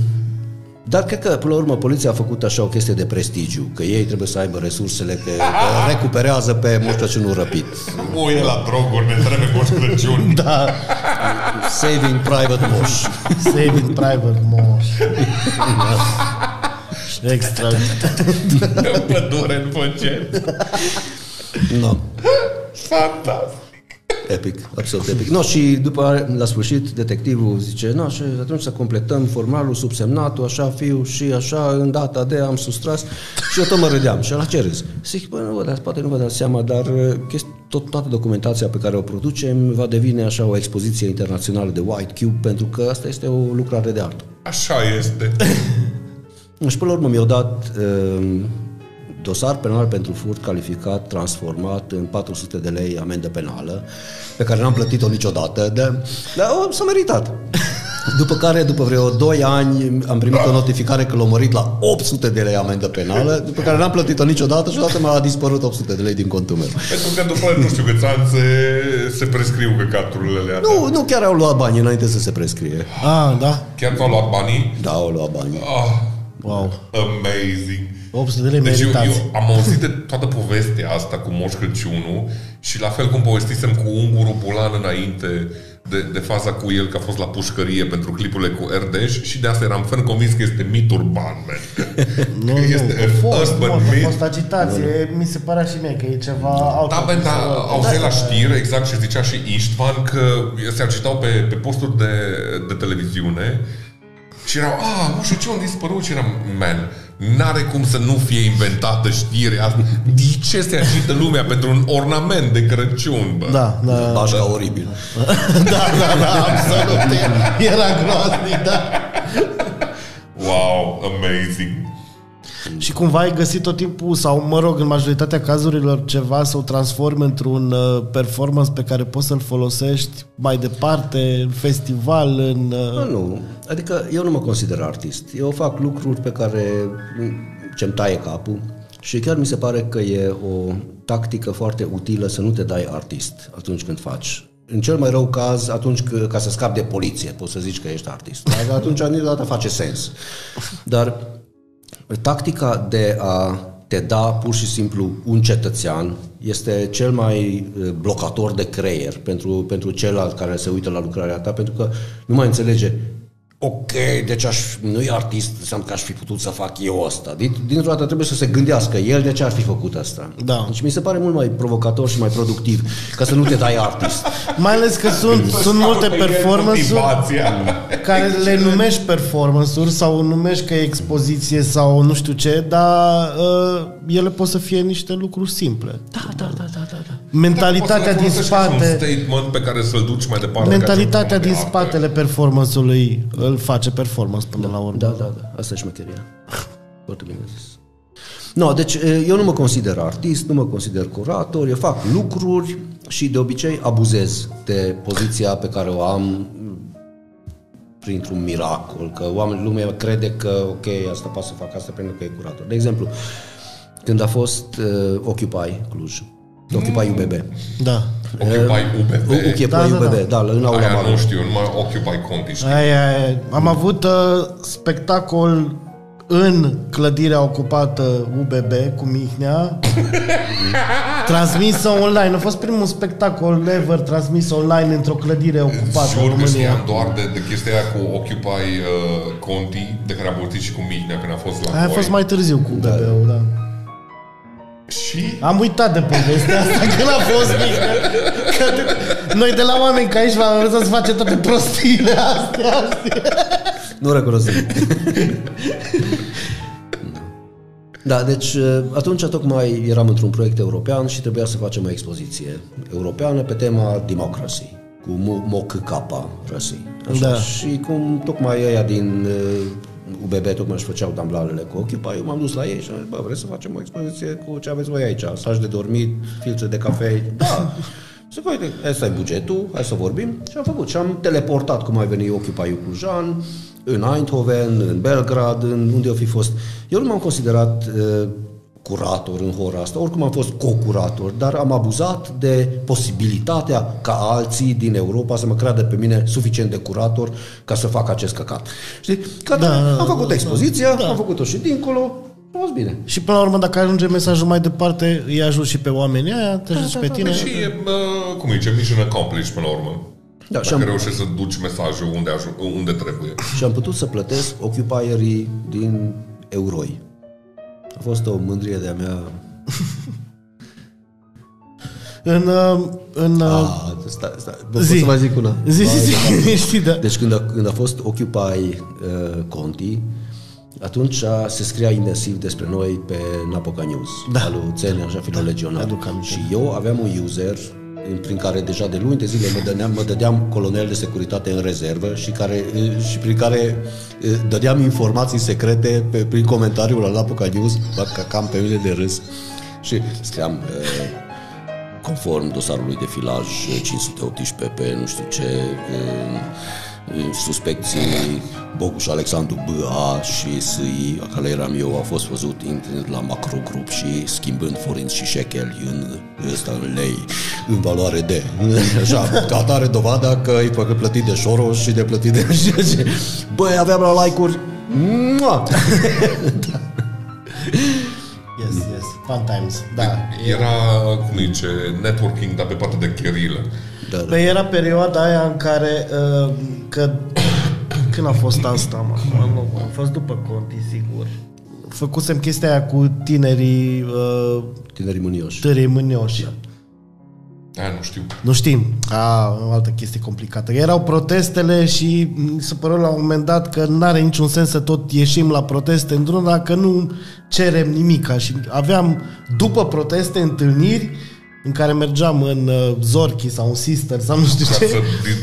dar cred că, până la urmă, poliția a făcut așa o chestie de prestigiu, că ei trebuie să aibă resursele, că, că recuperează pe Moș Crăciunul răpit. Uite la droguri, ne trebuie Moș Crăciun. Da. Saving Private Moș. Saving Private Moș. Extra. În pădure, în păcet. No. Fantastic. Epic, absolut epic. No, și după, la sfârșit, detectivul zice, no, și atunci să completăm formalul, subsemnatul, așa, fiu, și așa, în data de am sustras. Și eu tot mă râdeam. Și la ce râzi? Zic, bă, nu vă dați, poate nu vă dați seama, dar tot, toată documentația pe care o producem va devine așa o expoziție internațională de White Cube, pentru că asta este o lucrare de artă. Așa este. și până la urmă mi-au dat uh, dosar penal pentru furt calificat, transformat în 400 de lei amendă penală, pe care n-am plătit-o niciodată, dar de, s-a meritat. După care, după vreo 2 ani, am primit o notificare că l-au mărit la 800 de lei amendă penală, după care n-am plătit-o niciodată și odată m-a dispărut 800 de lei din contul meu. Pentru că după nu știu câți ani se, se prescriu căcaturile alea. Nu, nu chiar au luat banii înainte să se prescrie. Ah, da? Chiar ți-au luat banii? Da, au luat banii. Ah, Wow. Amazing. 800 de lei Deci eu, meritați. eu am auzit de toată povestea asta cu Moș Crăciunul și la fel cum povestisem cu Unguru Bulan înainte de, de faza cu el că a fost la pușcărie pentru clipurile cu Erdeș și de asta eram ferm convins că este mit urban, man. Nu, Că nu, este a fost, urban mult, a myth. fost agitație, mi se părea și mie că e ceva alt. Da, bă, da, auzit la știri, exact, și zicea și Istvan că se agitau pe, pe posturi de, de televiziune și erau, a, nu știu ce, unde dispărut? Și eram, man, n-are cum să nu fie inventată știrea asta. De ce se agită lumea pentru un ornament de Crăciun, bă? Da, da, da, Bașca oribil. da, da, da, absolut. Era groaznic, da. Wow, amazing. Și cumva ai găsit tot timpul, sau mă rog, în majoritatea cazurilor, ceva să o transformi într-un uh, performance pe care poți să-l folosești mai departe, în festival, în... Nu, Uh... nu. Adică eu nu mă consider artist. Eu fac lucruri pe care ce-mi taie capul și chiar mi se pare că e o tactică foarte utilă să nu te dai artist atunci când faci. În cel mai rău caz, atunci că, ca să scapi de poliție, poți să zici că ești artist. Dar atunci niciodată face sens. Dar tactica de a te da pur și simplu un cetățean este cel mai eh, blocator de creier pentru, pentru celălalt care se uită la lucrarea ta, pentru că nu mai înțelege ok, deci aș, nu e artist, înseamnă că aș fi putut să fac eu asta. Din, dintr-o dată trebuie să se gândească el de ce ar fi făcut asta. Da. Deci mi se pare mult mai provocator și mai productiv ca să nu te dai artist. Mai ales că sunt, sunt multe performance-uri Motivația. care le numești performance-uri sau numești că e expoziție sau nu știu ce, dar uh, ele pot să fie niște lucruri simple. Da, da, da, da, da. da. Mentalitatea Poți din să le folosești ca un spate, statement pe care să-l duci mai departe. mentalitatea ca ceva din de artă. spatele performance-ului îl face performance până la urmă. Da, da, da. Asta e șmecheria. Foarte bine zis. No, deci e, eu nu mă consider artist, nu mă consider curator, eu fac lucruri și de obicei abuzez de poziția pe care o am m, printr-un miracol, că oamenii, lumea crede că, ok, asta poate să fac asta pentru că e curator. De exemplu, când a fost uh, Occupy Cluj, Occupy UBB, Da. Occupy UBB. Occupy Da, da, UBB, da. da, în aula Aia mare. nu știu, numai Occupy Conti știu. Aia, aia. Am avut uh, spectacol în clădirea ocupată UBB cu Mihnea, transmisă online. A fost primul spectacol ever transmis online într-o clădire ocupată în Jur că România. știam doar de, de chestia aia cu Occupy uh, Conti, de care am vorbit și cu Mihnea când a fost la Aia a voi. fost mai târziu cu UBB-ul, da. Și Am uitat de povestea asta când a fost Mihnea. Că te- Noi de la oameni ca aici v-am lăsat să face toate prostiile astea. Nu recunosc nimic. Da, deci atunci tocmai eram într-un proiect european și trebuia să facem o expoziție europeană pe tema democracy, cu MOCK Rasi. Așa. Da. Și cum tocmai ăia din uh, UBB tocmai își făceau damblalele cu Occupy, eu m-am dus la ei și am zis, bă, vreți să facem o expoziție cu ce aveți voi aici? Saci de dormit, filtre de cafea? Da. Zic, uite, ăsta e bugetul, hai să vorbim. Și am făcut. Și am teleportat, cum ai venit Occupy Clujan, în Eindhoven, în Belgrad, în unde o fi fost. Eu nu m-am considerat uh, curator în hora asta, oricum am fost co-curator, dar am abuzat de posibilitatea ca alții din Europa să mă creadă pe mine suficient de curator ca să fac acest căcat. Știi? Că Da, am făcut expoziția, da. am făcut-o și dincolo, a fost bine. Și până la urmă, dacă ajunge mesajul mai departe, îi ajut și pe oamenii aia, te ajut și pe tine. și e, uh, cum zice, mission accomplished până la urmă. Da, și Dacă am, reușești să duci mesajul unde, aj- unde trebuie. și am putut să plătesc occupierii din Euroi. A fost o mândrie de-a mea. În, uh, în, uh, Ah, stai, stai. Pot zi. să mai zic una? zi, zi, Vai, zi, știi, da. Deci când a, când a fost Occupy uh, Conti, atunci se scria intensiv despre noi pe Napoca News, Da. al lui Țene, așa filolegionar. mi-aduc aminte. Și eu aveam un user în- prin care deja de luni de zile mă dădeam, mă dădeam colonel de securitate în rezervă și, care, uh, și prin care uh, dădeam informații secrete pe, prin comentariul la Napoca News, bă, ca cam pe mine de râs. Și scriam uh, conform dosarului de filaj 518 pe nu știu ce uh, uh, suspecții Boguș Alexandru B.A. și S.I. care eram eu, au fost văzut intrând la macrogrup și schimbând forinți și șecheli în ăsta în lei, în valoare de. Așa, ca atare dovada că e făcut plătit de Soros și de plătit de... Băi, aveam la like-uri Mua! Yes, yes. Fun times. Da. Era, cum zice, networking, dar pe partea de cherilă. Da, da. Păi era perioada aia în care uh, că când a fost asta, mă? Mă, Nu, a fost după Conti, sigur. Făcusem chestia aia cu tinerii uh, Tinerii mânioși. tărei mânioși. Aia nu știu. Nu știm. A, o altă chestie complicată. Erau protestele și mi se pără la un moment dat că nu are niciun sens să tot ieșim la proteste într-una dacă nu cerem nimica. Și aveam, după proteste, întâlniri în care mergeam în uh, Zorchi sau în Sister sau nu știu Ca ce. să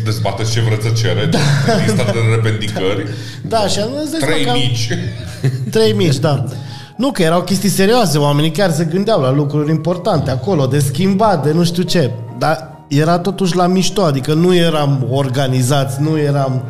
dezbateți ce vreți să cereți, lista de revendicări, Da, și am zis trei că- mici. Trei mici, da. Nu, că erau chestii serioase, oamenii chiar se gândeau la lucruri importante acolo, de schimbat, de nu știu ce. Dar era totuși la mișto, adică nu eram organizați, nu eram...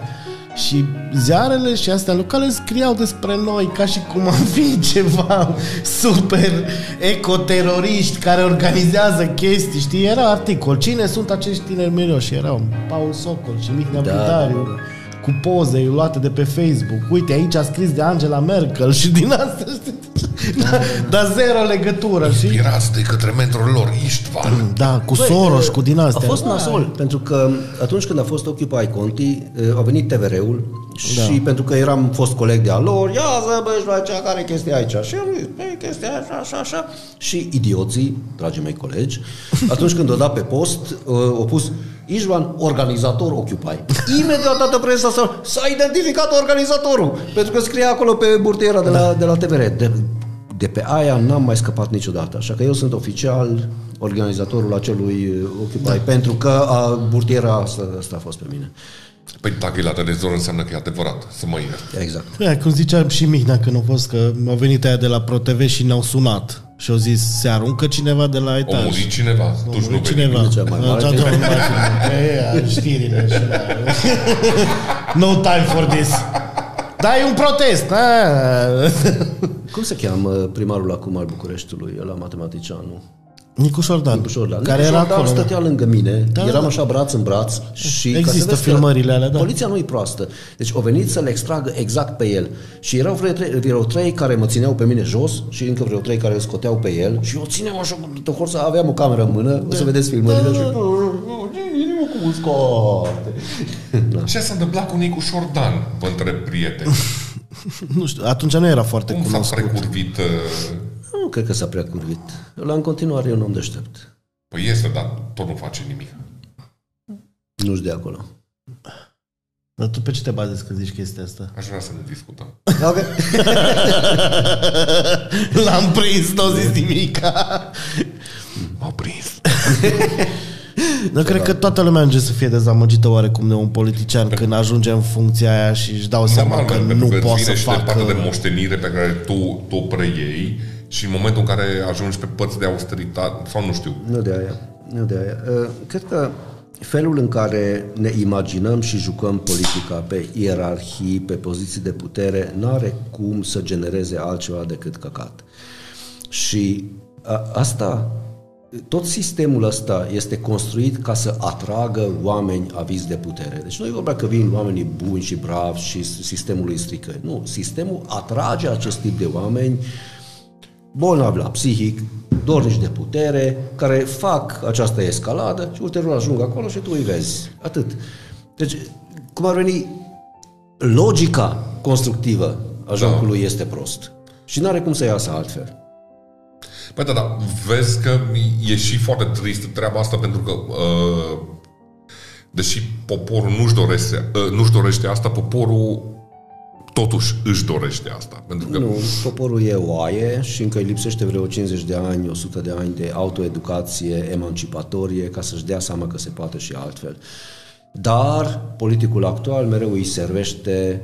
Și ziarele și astea locale scriau despre noi ca și cum am fi ceva super ecoteroriști care organizează chestii, știi? Era articol. Cine sunt acești tineri mirioși? Erau Paul Socol și Mihnea Da, Bidariu da, da. Cu poze luate de pe Facebook. Uite, aici a scris de Angela Merkel și din asta. știi? Dar zero legătură, și Pirați de către mentorul lor, Istvan. Da, cu Băi, Soros, uh, cu din astea. A fost nasol, pentru că atunci când a fost Occupy Conti, uh, a venit TVR-ul și pentru că eram fost coleg de-a lor, ia să băi, la cea care e chestia aici. Și eu zis, băi, chestia așa, așa, așa. Și idioții, dragii mei colegi, atunci când o dat pe post, uh, au pus Ișvan, organizator Occupy. Imediat toată presa s-a, s-a identificat organizatorul, pentru că scria acolo pe burtiera de la, de la TVR. De, de pe aia n-am mai scăpat niciodată, așa că eu sunt oficial organizatorul acelui Occupy, da. pentru că a, burtiera asta, asta a fost pe mine. Păi dacă e la televizor înseamnă că e adevărat, să mă iert. Exact. Da, cum ziceam și Mihnea când a fost că au venit aia de la ProTV și ne-au sunat și au zis se aruncă cineva de la O etaj. murit cineva, tu A nu murit veni. cineva. Bine, cea mai mare. Da, da, da, da. E, știrile și la... No time for this. Da, e un protest. Ah. Cum se cheamă primarul acum al Bucureștiului, la matematicianul? Nicu Șordan, Nicu Șordan. care Nicu era Șordan acolo. stătea lângă mine, Da, eram da. așa braț în braț și... ca Există să vezi că filmările alea, da. Poliția nu e proastă. Deci au venit să le extragă exact pe el. Și erau vreo trei, vreo trei care mă țineau pe mine jos și încă vreo trei care îl scoteau pe el și eu țineam așa cu de forță, aveam o cameră în mână, o să vedeți filmările și... Cum îl scoate? Ce s-a întâmplat cu Nicu Șordan, vă întreb prieteni? Nu știu, atunci nu era foarte Cum s-a cunoscut. precurvit... uh, Nu cred că s-a prea curvit. La în continuare e un om deștept. Păi este, dar tot nu face nimic. Nu-și de acolo. Dar tu pe ce te bazezi când zici chestia asta? Aș vrea să ne discutăm. Ok. L-am prins, nu zis nimica. M-au prins. Nu cred că toată lumea ajunge să fie dezamăgită oarecum de un politician când ajunge în funcția aia și își dau seama Normal, că pentru nu că îți poate vine să și de facă... partea de moștenire pe care tu, tu o preiei și în momentul în care ajungi pe părți de austeritate, sau nu știu, Nu de aia. Nu de aia. Uh, Cred că felul în care ne imaginăm și jucăm politica pe ierarhii, pe poziții de putere, n-are cum să genereze altceva decât căcat. Și a, asta, tot sistemul ăsta este construit ca să atragă oameni avizi de putere. Deci nu e vorba că vin oamenii buni și bravi și sistemul îi strică. Nu, sistemul atrage acest tip de oameni bolnavi la psihic, dornici de putere, care fac această escaladă și ulterior ajung acolo și tu îi vezi. Atât. Deci, cum ar veni, logica constructivă a jocului este prost. Și nu are cum să iasă altfel. Păi da, da, vezi că e și foarte trist treaba asta pentru că uh, deși poporul nu-și dorește, uh, nu-și dorește asta, poporul totuși își dorește asta. Pentru că Nu, poporul e oaie și încă îi lipsește vreo 50 de ani, 100 de ani de autoeducație emancipatorie ca să-și dea seama că se poate și altfel. Dar politicul actual mereu îi servește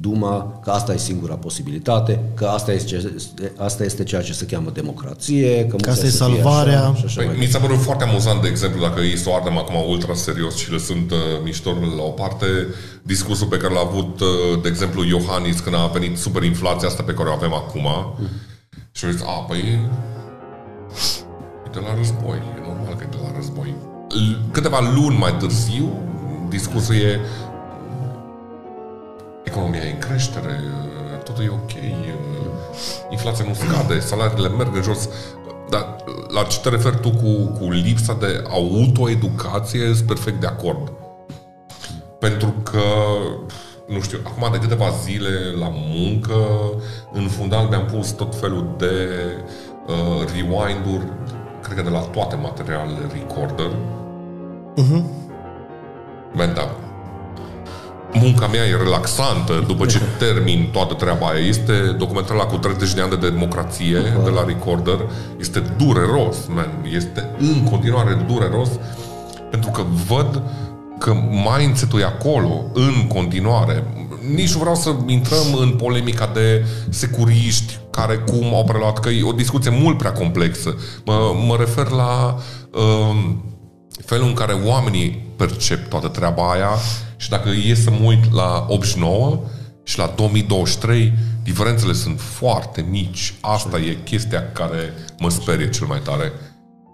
Duma că asta e singura posibilitate, că asta este, asta este ceea ce se cheamă democrație, că, Că mulți asta e să fie salvarea. Așa, și așa Păi, mai mi s-a părut foarte amuzant, de exemplu, dacă ei să o ardem acum ultra serios și lăsând uh, miștorile la o parte, discursul pe care l-a avut, uh, de exemplu, Iohannis când a venit superinflația asta pe care o avem acum și a zis, a, păi e de la război, e normal că e de la război. L- Câteva luni mai târziu, discursul e economia e în creștere, uh, totul e ok, uh, inflația nu scade, salariile merg în jos. Dar la ce te referi tu cu, cu lipsa de autoeducație, sunt perfect de acord. Pentru că, nu știu, acum de câteva zile la muncă, în fundal mi-am pus tot felul de uh, rewind-uri, cred că de la toate materialele recorder. Uh-huh. Man, da, munca mea e relaxantă după ce termin toată treaba aia. Este documentarul ăla cu 30 de ani de democrație de la Recorder. Este dureros, man. Este în continuare dureros pentru că văd că mindset-ul e acolo în continuare. Nici nu vreau să intrăm în polemica de securiști care cum au preluat, că e o discuție mult prea complexă. Mă, mă refer la uh, felul în care oamenii percep toată treaba aia și dacă e să mă uit la 89 și la 2023, diferențele sunt foarte mici. Asta e chestia care mă sperie cel mai tare.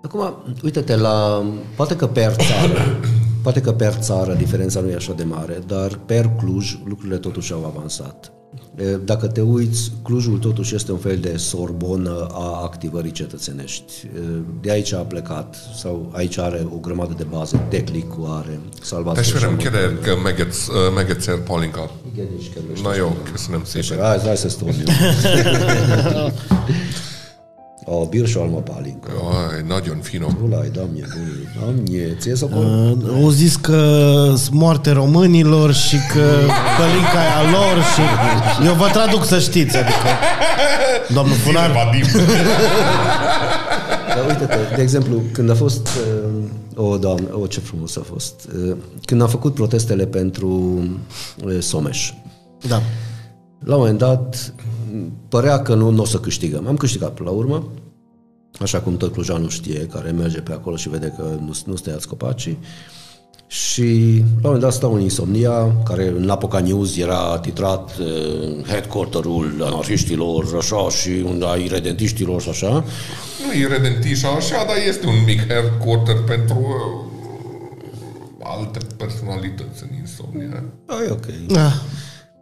Acum, uite-te la... Poate că per țară, poate că per țară diferența nu e așa de mare, dar per Cluj lucrurile totuși au avansat. E, Dacă te uiți, Clujul totuși este un fel de sorbonă a activării cetățenești. E, De aici a plecat, sau aici are o grămadă de baze, Tekliku are, Salvator Testvérem, kérdezik Megec, Megegyszer Palinka. Igen, és kedves Na jó, köszönöm szépen. Hai, hai să stolni. A birsalma pálinka. Jaj, nagyon finom. Ulaj, damnje, buni. Damnje, ție să Uh, Au zis că sunt moarte românilor și că pălinca e a lor și... Eu vă traduc să știți, adică... Domnul Funar, Vadim. Dar uite-te, de exemplu, când a fost... uh, O, doamne, o, ce frumos a fost. Uh, Când am făcut protestele pentru uh, Someș, da. la un moment dat părea că nu, nu o să câștigăm. Am câștigat până la urmă, așa cum tot Clujanul știe, care merge pe acolo și vede că nu, nu stăiați copacii. Și la un moment dat stau în Insomnia, care în Apoca News era titrat uh, headquarterul anarhiștilor, așa, și un ai redentiștilor și așa. Nu e redentiș așa, dar este un mic headquarter pentru uh, alte personalități în insomnia. Ah, e ok. Ah,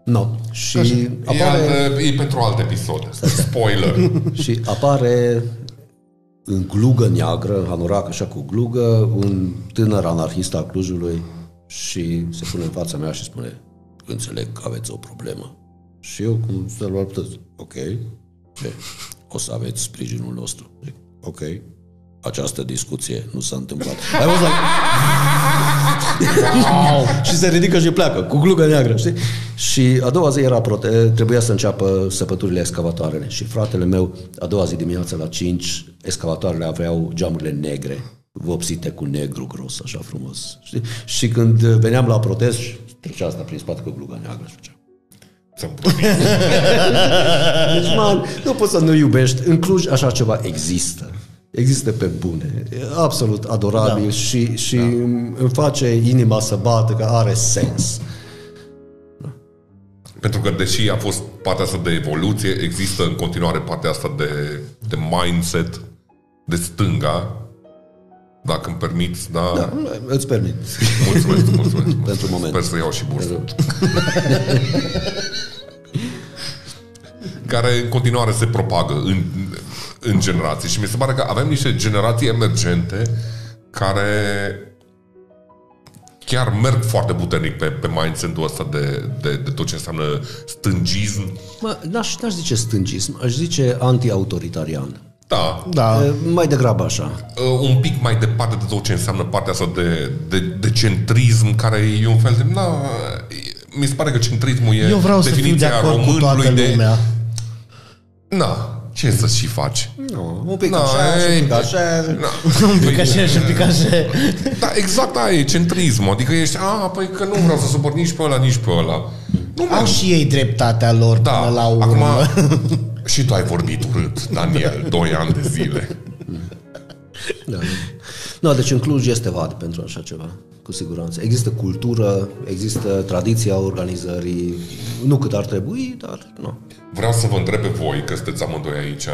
No. Și E, apare, altă, e pentru alte episoade. Spoiler. și apare în glugă neagră, în hanorac așa cu glugă, un tânăr anarhist al Clujului și se pune în fața mea și spune înțeleg că aveți o problemă. Și eu cum să l ok, ce? O să aveți sprijinul nostru. Zic, ok, această discuție nu s-a întâmplat. I was like, și se ridică și pleacă cu glugă neagră, știi? Și a doua zi era prote- trebuia să înceapă săpăturile excavatoarele și fratele meu, a doua zi dimineața la 5, excavatoarele aveau geamurile negre, vopsite cu negru gros, așa frumos. Știi? Și când veneam la protest, trecea asta prin spate cu gluga neagră și făcea. Ți-am promis. Deci, man, nu poți să nu iubești. În Cluj așa ceva există. Există pe bune. E absolut adorabil da. și, și da. îmi face inima să bată că are sens. Pentru că deși a fost partea asta de evoluție, există în continuare partea asta de, de mindset de stânga, dacă îmi permiți, da? Da, îți permit. Mulțumesc, mulțumesc. Pentru moment. Sper să iau și bursă. care în continuare se propagă în, în generații. Și mi se pare că avem niște generații emergente care chiar merg foarte puternic pe, pe mindset-ul ăsta de, de, de tot ce înseamnă stângism. Mă, n-aș, n-aș zice stângism, aș zice anti-autoritarian. Da, da. E, Mai degrabă așa. uh, un pic mai departe de tot ce înseamnă partea asta de, de, de centrism, care e un fel de... Na, mi se pare că centrismul e Eu vreau să fiu de definiția acord cu toată românului de... lumea. Na, ce să și faci? Nu, un pic Na, așa, și un e- pic așa. Na. Un pic așa și un pic așa. Da, exact aia e centrismul. Adică ești, a, păi că nu vreau să supăr nici pe ăla, nici pe ăla. Nu Au și ei dreptatea lor da, până la urmă. acum și tu ai vorbit urât, Daniel, 2 ani de zile. Da. Nu, deci în Cluj este vad pentru așa ceva, cu siguranță. Există cultură, există tradiția organizării, nu cât ar trebui, dar nu. Vreau să vă întreb pe voi, că sunteți amândoi aici,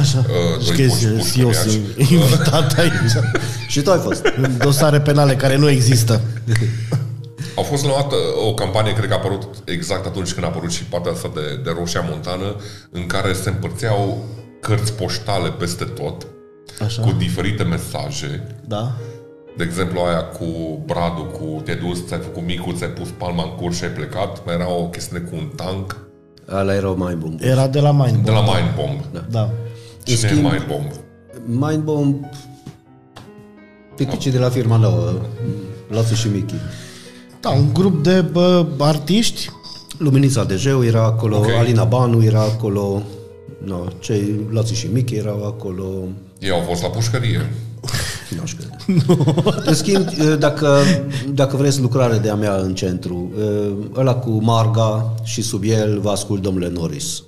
Așa. Uh, Și doi că puși și eu pușcăriași. sunt invitat aici. Și tu ai fost. În dosare penale care nu există. Au fost luată o campanie, cred că a apărut exact atunci când a apărut și partea asta de, de Roșia Montană, în care se împărțeau cărți poștale peste tot, Așa. cu diferite mesaje. Da. De exemplu, aia cu Bradu, cu te-ai dus, ți-ai făcut micul, ți-ai pus palma în curs și ai plecat. Mai era o chestiune cu un tank Ala erau mai bun. Era de la Mindbomb. de la Mindbomb. Da. Da. Cine În schimb- e Mindbomb? Mindbomb, picicii de la firma nouă, Lațu și Michi. Da, un grup de bă, artiști. Luminița Dejeu era acolo, Ok. okay. Alina Banu era acolo, no, cei Lațu și Michi erau acolo, Ei au fost la pușcărie. nu aș crede. În schimb, dacă, dacă vreți lucrare de-a mea în centru, ăla cu Marga și sub el vă ascult domnule Norris.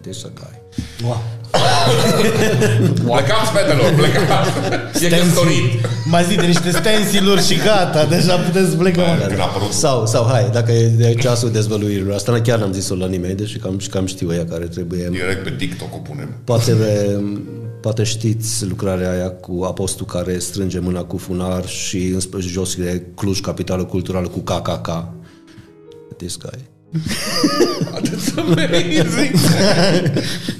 This a guy. Wow. Plecați, fetelor, plecați! E căsătorit! Mai zi de niște stensiluri și gata, deja puteți pleca. Când a apărut Sau, sau hai, dacă e de ceasul dezvăluirilor. Asta chiar n-am zis-o la nimeni, deși cam, și cam știu ea care trebuie. direct pe TikTok o punem. Poate, poate știți lucrarea aia cu apostul care strânge mâna cu funar și în sp- jos e Cluj, capitală culturală cu KKK. This guy. That's amazing!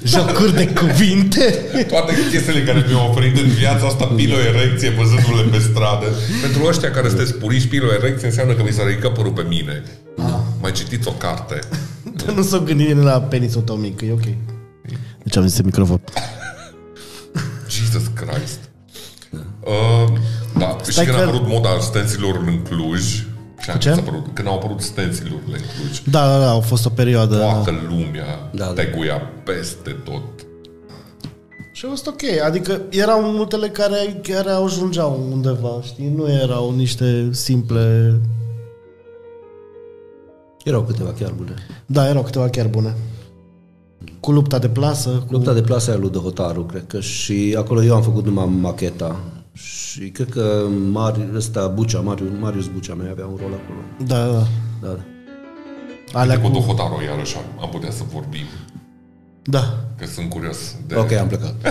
Jocuri de cuvinte. Toate chestiile care mi-au oferit în viața asta pilo-erecție văzându-le pe stradă. Pentru ăștia care sunteți puriși, pilo-erecție înseamnă că mi s-a ridicat părul pe mine. Mai citiți o carte. Dar nu s-o gândit la penisul tău mic, e ok. Deci am zis de microfon. Uh, da, și Stai când a că- apărut moda stensilor în Cluj, și Ce? s-a apărut, când au apărut stensilurile în Cluj, Da, da, da, a fost o perioadă. toată lumea Da, da. teguia peste tot. Și a fost ok, adică erau multele care chiar ajungeau undeva, știi? Nu erau niște simple... Erau câteva chiar bune. Da, erau câteva chiar bune. Cu lupta de plasă, cu... Lupta de plasă aia lui Dăhotaru, cred că, și acolo eu am făcut numai macheta. Și cred că Mari, ăsta, Bucea, Marius, Marius Bucea mai avea un rol acolo. Da, da. Da, da. Alea Cu cu... Dohotaro, iarăși am, am putea să vorbim, Da. că sunt curios de... Ok, am plecat.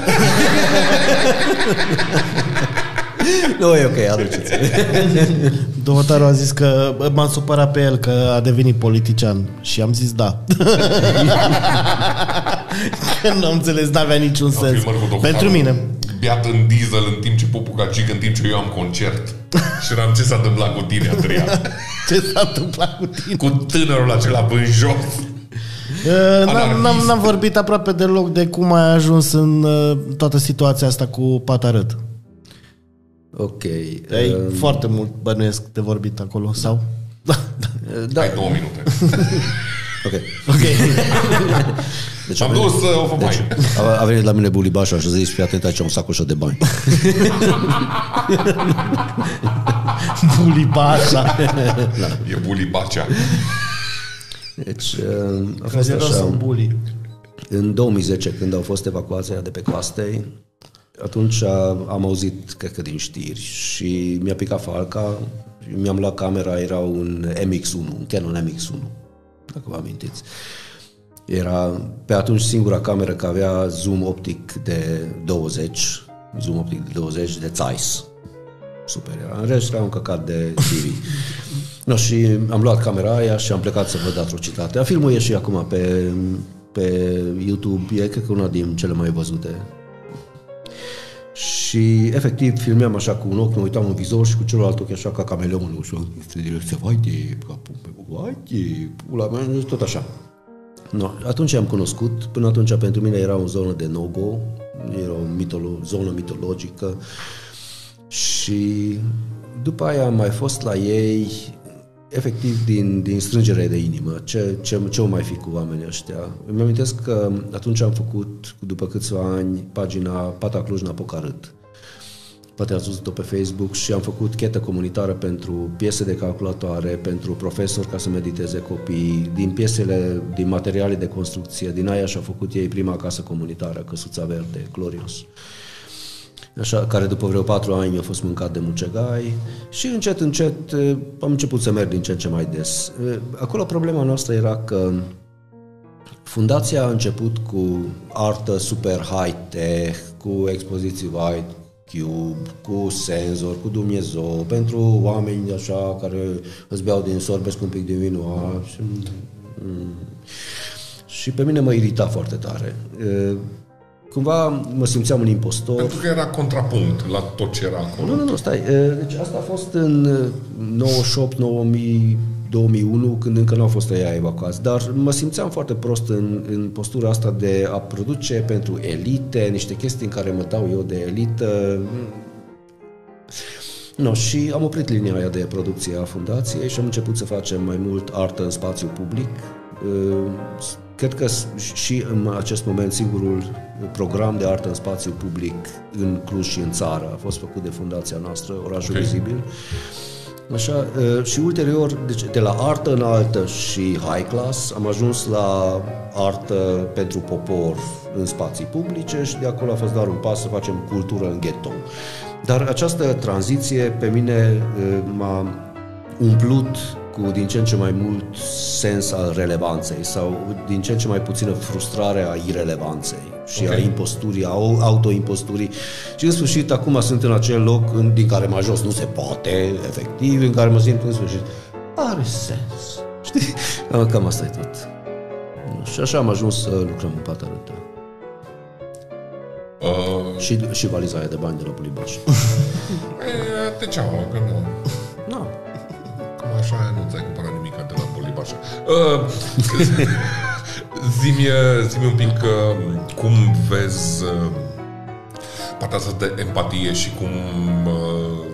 nu, e ok, aduceți Dohotaru a zis că bă, m-am supărat pe el că a devenit politician și am zis da. că nu am înțeles, n-avea niciun Am sens. filmări cu Dohotaro Pentru mine. Beat în diesel în timp ce pupu cic, în timp ce eu am concert. și eram ce s-a întâmplat cu tine, Adrian? Ce s-a întâmplat cu tine? cu tânărul acela până jos. Uh, N-am, n-am, Anarhist. n-am vorbit aproape deloc de cum ai ajuns în uh, toată situația asta cu patarât. Ok. Ai uh, foarte mult bănuiesc de vorbit acolo, sau? Da. Da, Ai două minute. ok. Ok. Deci am a venit, dus uh, o deci, a, a venit la mine bulibașa și a zis, fii atent, aici un sacoșă de bani. Bulibașa. E bulibacea. Deci uh, a fost Era așa. sunt buli. În 2010, când au fost evacuația de pe coastei, atunci a- am auzit, cred că din știri, și mi-a picat falca, și mi-am luat camera, era un MX1, un Canon MX1, dacă vă amintiți. Era pe atunci singura cameră care avea zoom optic de 20, zoom optic de 20 de Zeiss. Super era. În rest era un căcat de TV. no, și am luat camera aia și am plecat să văd atrocitatea. Filmul e și acum pe, pe YouTube, e cred că una din cele mai văzute. Și efectiv filmeam așa cu un ochi, mă uitam în vizor și cu celălalt ochi așa ca cameleonul și se vai de capul meu, vai de pula mea, tot așa. No, atunci am cunoscut, până atunci pentru mine era o zonă de no-go, era o mitolo- zonă mitologică. Și după aia am mai fost la ei efectiv din, din strângere de inimă, ce, ce, ce o mai fi cu oamenii ăștia. Îmi amintesc că atunci am făcut, după câțiva ani, pagina Pata Cluj Napocarât. Poate ați văzut-o pe Facebook și am făcut chetă comunitară pentru piese de calculatoare, pentru profesori ca să mediteze copii, din piesele, din materiale de construcție, din aia și-a făcut ei prima casă comunitară, Căsuța Verde, Glorios așa, care după vreo patru ani mi-a fost mâncat de mucegai și încet, încet eh, am început să merg din ce în ce mai des. Eh, Acolo problema noastră era că fundația a început cu artă super high-tech, cu expoziții white cube, cu senzor, cu Dumnezeu, pentru oameni așa care îți beau din sorbesc un pic din vinul și, mm, și pe mine mă irita foarte tare. Eh, Cumva mă simțeam un impostor. Pentru că era contrapunct la tot ce era acolo. Nu, nu, nu, stai. E, Deci asta a fost în e, 98, 2000, 2001, când încă nu au fost ăia evacuați. Dar mă simțeam foarte prost în, în postura asta de a produce pentru elite, niște chestii în care mă dau eu de elită. No, și am oprit linia aia de producție a fundației și am început să facem mai mult artă în spațiu public. E, Cred că s- și în acest moment singurul program de artă în spațiu public în Cluj și în țară a fost făcut de fundația noastră, Orașul Ok. Vizibil. Așa, e, și ulterior, deci de la artă înaltă și high class, am ajuns la artă pentru popor în spații publice și de acolo a fost doar un pas să facem cultură în ghetto. Dar această tranziție pe mine e, m-a umplut cu din ce în ce mai mult sens al relevanței sau din ce în ce mai puțină frustrare a irelevanței și Ok. a imposturii, a au- autoimposturii. Și în sfârșit acum sunt în acel loc în, din care mai jos nu se poate, efectiv, în care mă simt în sfârșit. Are sens. Știi? Cam- Cam asta e tot. Și așa am ajuns să lucrăm în Patarâta. Uh, Și, și valiza aia de bani de la Bulibaș. e, de ce că nu... Nu. Cam așa nu ți-ai cumpărat nimic de la Bolibașa. Uh, zi-mi, zi un pic uh, cum vezi uh, partea asta de empatie și cum uh,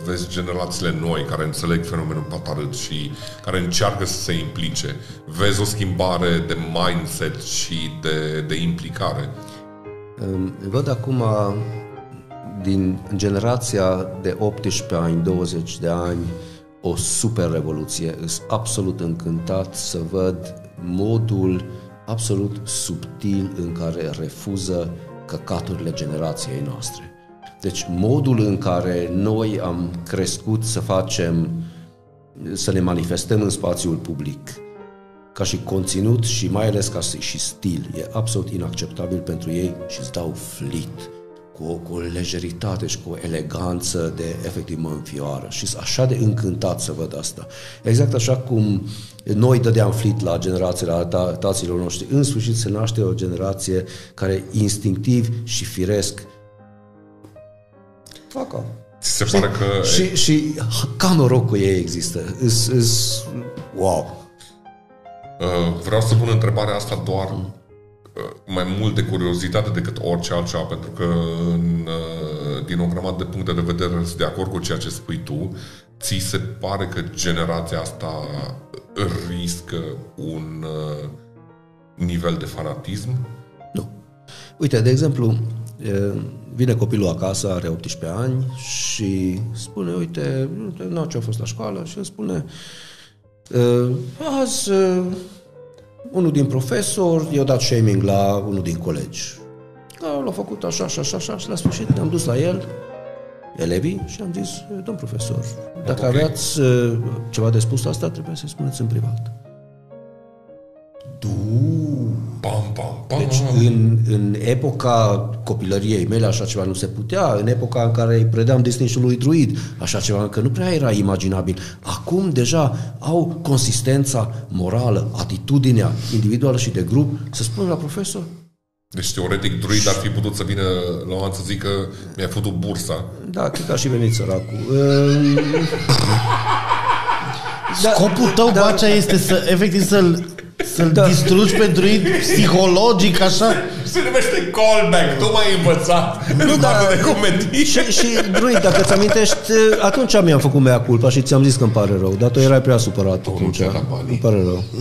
vezi generațiile noi care înțeleg fenomenul patarât și care încearcă să se implice. Vezi o schimbare de mindset și de, de implicare. Îmi Văd acum din generația de 18 ani, 20 de ani, o super revoluție. Sunt absolut încântat să văd modul absolut subtil în care refuză căcaturile generației noastre. Deci modul în care noi am crescut să facem, să ne manifestăm în spațiul public, ca și conținut și mai ales ca și stil. E absolut inacceptabil pentru ei și îți dau flit cu o, cu o lejeritate și cu o eleganță de efectiv mă înfioară și sunt așa de încântat să văd asta. Exact așa cum noi dădeam flit la generațiile la ta, taților noștri, în sfârșit se naște o generație care instinctiv și firesc facă. Ți se pare că... Și, și ca noroc cu ei există. Is, is, wow. Uh, vreau să pun întrebarea asta doar uh, mai mult de curiozitate decât orice altceva, pentru că în, uh, din o grămadă de puncte de vedere sunt de acord cu ceea ce spui tu. Ți se pare că generația asta riscă un uh, nivel de fanatism? Nu. Uite, de exemplu, e, vine copilul acasă, are 18 ani și spune, uite, uite nu ce a fost la școală și îmi spune e, azi e, unul din profesori i-a dat shaming la unul din colegi. Da, l-a făcut așa, așa, așa, așa și la sfârșit ne-am dus la el, elevii, și am zis, domn profesor, dacă Ok. aveați e, ceva de spus asta, trebuie să spuneți în privat. Pam, pam, pam. Deci în, în epoca copilăriei mele așa ceva nu se putea, în epoca în care îi predam destinșul lui druid, așa ceva încă nu prea era imaginabil. Acum deja au consistența morală, atitudinea individuală și de grup să spună la profesor, Deci, teoretic, druid ar fi putut să vină la un an să zică mi-ai făcut bursa. da, cred că ar și venit săracul. Ehm, Da, Scopul tău, da. Bacea, este să, efectiv, să-l, să-l Da. distrugi pe druid psihologic, așa? Se numește callback, tu m-ai învățat nu, în da. partea de comedie. Și, și druid, dacă ți amintești, atunci mi-am făcut mea culpa și ți-am zis că îmi pare rău, dar tu erai prea supărat atunci. ți-a dat banii. Îmi pare rău.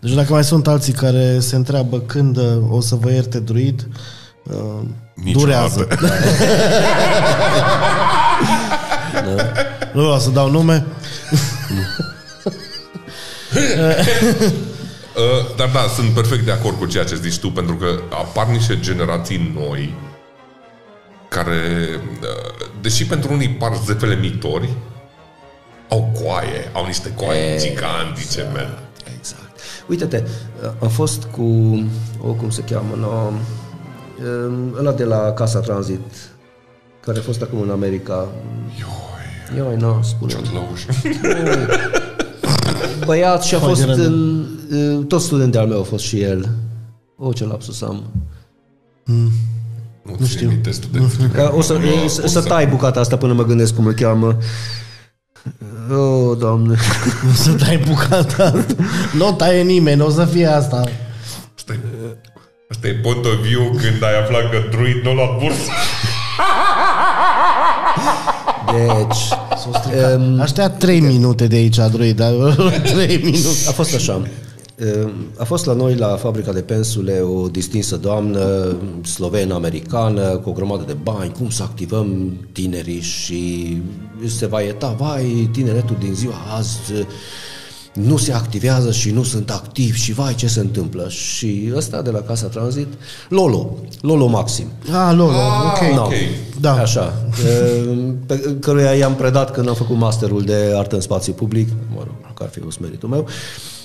Deci dacă mai sunt alții care se întreabă când uh, o să vă ierte druid, uh, Niciodată. durează. Nu vreau să dau nume. Uh, dar da, sunt perfect de acord cu ceea ce zici tu, pentru că apar niște generații noi care, uh, deși pentru unii par zefele mitori, au coaie, au niște coaie Exact. gigantice, man. Exact. Uite-te, am fost cu, o, cum se cheamă, no, ăla de la Casa Transit, care a fost acum în America. Ioi, Ioi, nu, spune. ciotlouș. Băiat și a fost Fageră. în, tot student de-al meu a fost și el. O, ce lapsus am. Nu știu. Minte, studenți. Că O să, Nu, să, o să tai bucata asta până mă gândesc cum îl cheamă. Oh, doamne. Să dai bucata Nu o taie nimeni, o să fie asta. Asta e, asta e point of view când ai aflat că druid nu l-a bursă. Deci, S-o stricat. Aștia 3 minute de aici, druid, dar 3 minute. A fost așa. A fost la noi, la fabrica de pensule, o distinsă doamnă slovenă-americană cu o grămadă de bani, cum să activăm tinerii și se va ieta, vai, tineretul din ziua azi nu se activează și nu sunt activi și vai, ce se întâmplă? Și ăsta de la Casa Transit, Lolo, Lolo Maxim. Ah, Lolo, ok. ok. Da. Așa, pe căruia i-am predat când am făcut masterul de artă în spațiu public, mă rog, că ar fi fost meritul meu. Uh,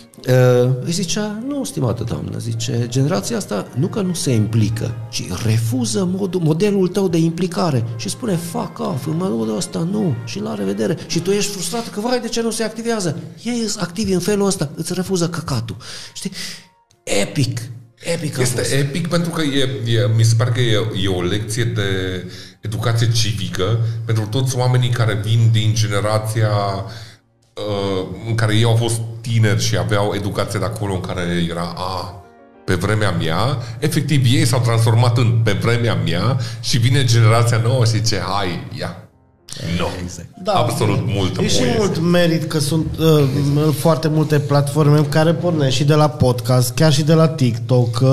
îi zicea, nu, stimată doamnă, zice, generația asta nu că nu se implică, ci refuză modul, modelul tău de implicare și spune, fuck off, în modul ăsta nu și la revedere. Și tu ești frustrat că, vai, de ce nu se activează? Ei sunt activi în felul ăsta, îți refuză căcatul. Știi? Epic, epic a Este fost. epic pentru că e, e, mi se pare că e, e o lecție de educație civică pentru toți oamenii care vin din generația uh, în care ei au fost tineri și aveau educație de acolo în care era a, pe vremea mea, efectiv ei s-au transformat în pe vremea mea și vine generația nouă și zice, hai, ia. Nu. Exact. Da. Absolut mult E și muie. mult merit că sunt uh, foarte multe platforme care pornesc și de la podcast, chiar și de la TikTok, uh,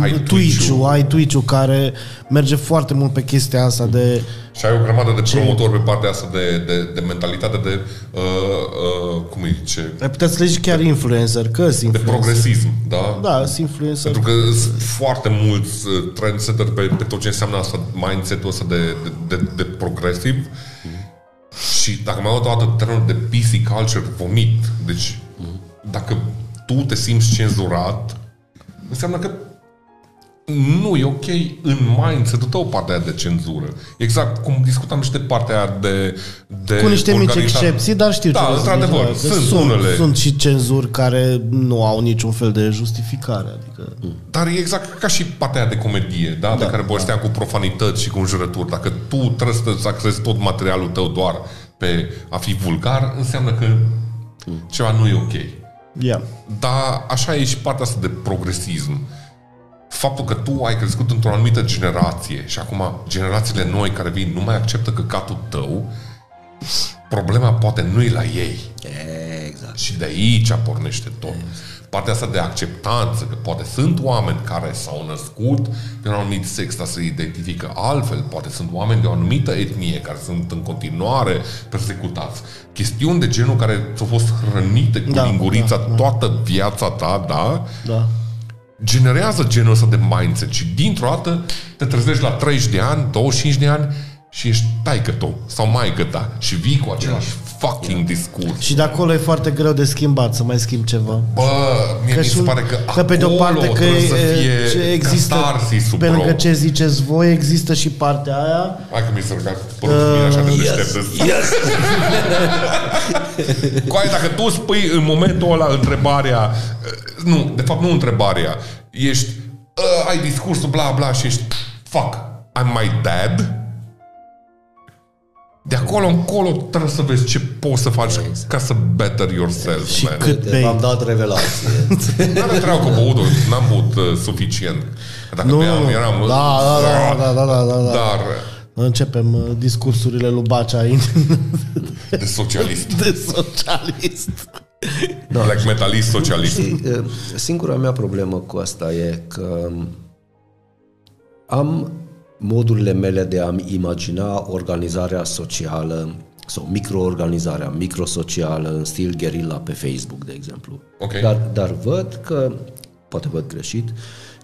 Ai Twitch-ul, Twitch-ul. ai Twitch-ul care merge foarte mult pe chestia asta de Și ai o grămadă de promotori pe partea asta de, de, de mentalitate de, uh, uh, cum îi zice, ai putea să le zici chiar influencer, că sunt de influencer. progresism, da? Da, sunt influencer. Pentru că sunt foarte mulți uh, trendsetter pe, pe tot ce înseamnă asta, mindset-ul ăsta de, de, de, de progresiv. Și dacă mai au toată termenul de PC culture, vomit. Deci, dacă tu te simți cenzurat, înseamnă că nu e ok în mindset-ul tău partea aia de cenzură. Exact cum discutam și de partea aia de, de Cu niște mici organizare. excepții, dar știu Da, ce vrei să într-adevăr, zici, da, că sunt sunt, unele. Sunt și cenzuri care nu au niciun fel de justificare. Adică... Dar e exact ca și partea aia de comedie, da? da de care povesteam da. cu profanități și cu înjurături. Dacă tu trebuie să axezi tot materialul tău doar pe a fi vulgar, înseamnă că ceva nu e ok. Yeah. Dar așa e și partea asta de progresism. Faptul că tu ai crescut într-o anumită generație și acum generațiile noi care vin nu mai acceptă căcatul tău, problema poate nu e la ei. Exact. Și de aici pornește tot. Partea asta de acceptanță, că poate sunt oameni care s-au născut pe un anumit sex, dar se identifică altfel, poate sunt oameni de o anumită etnie care sunt în continuare persecutați. Chestiuni de genul care ți-au fost hrănite cu Da, lingurița da, da. toată viața ta, da? Da. Generează genul ăsta de mindset și dintr-o dată te trezești la 30 de ani, 25 de ani și ești taică tu sau maică ta și vii cu același fucking discurs. Și de acolo e foarte greu de schimbat, să mai schimb ceva. Bă, mie mi se sunt- pare că, că pe de o acolo parte că trebuie să e- fie ce există, catarsisul, pe bro. lângă ce ziceți voi, există și partea aia. Hai că mi se rugat părul uh, bine așa de deștept. Yes, yes. Coaie, dacă tu spui în momentul ăla întrebarea, uh, nu, de fapt nu întrebarea, ești, uh, ai discursul bla bla și ești, fuck, I'm my dad, de acolo încolo trebuie să vezi ce poți să faci ca să better yourself, Și man. cât bei. V-am dat revelație. N-are treabă cu băutul, n-am băut uh, suficient. Dacă Nu, beam, nu. eram... Da, da, da, da, da, da, da, da. Dar Începem uh, discursurile lui Bacea de socialist. de socialist. Black metalist socialist. Știi, uh, singura mea problemă cu asta e că am modurile mele de a-mi imagina organizarea socială sau microorganizarea, microsocială în stil guerilla pe Facebook, de exemplu. Ok. Dar, dar văd că, poate văd greșit,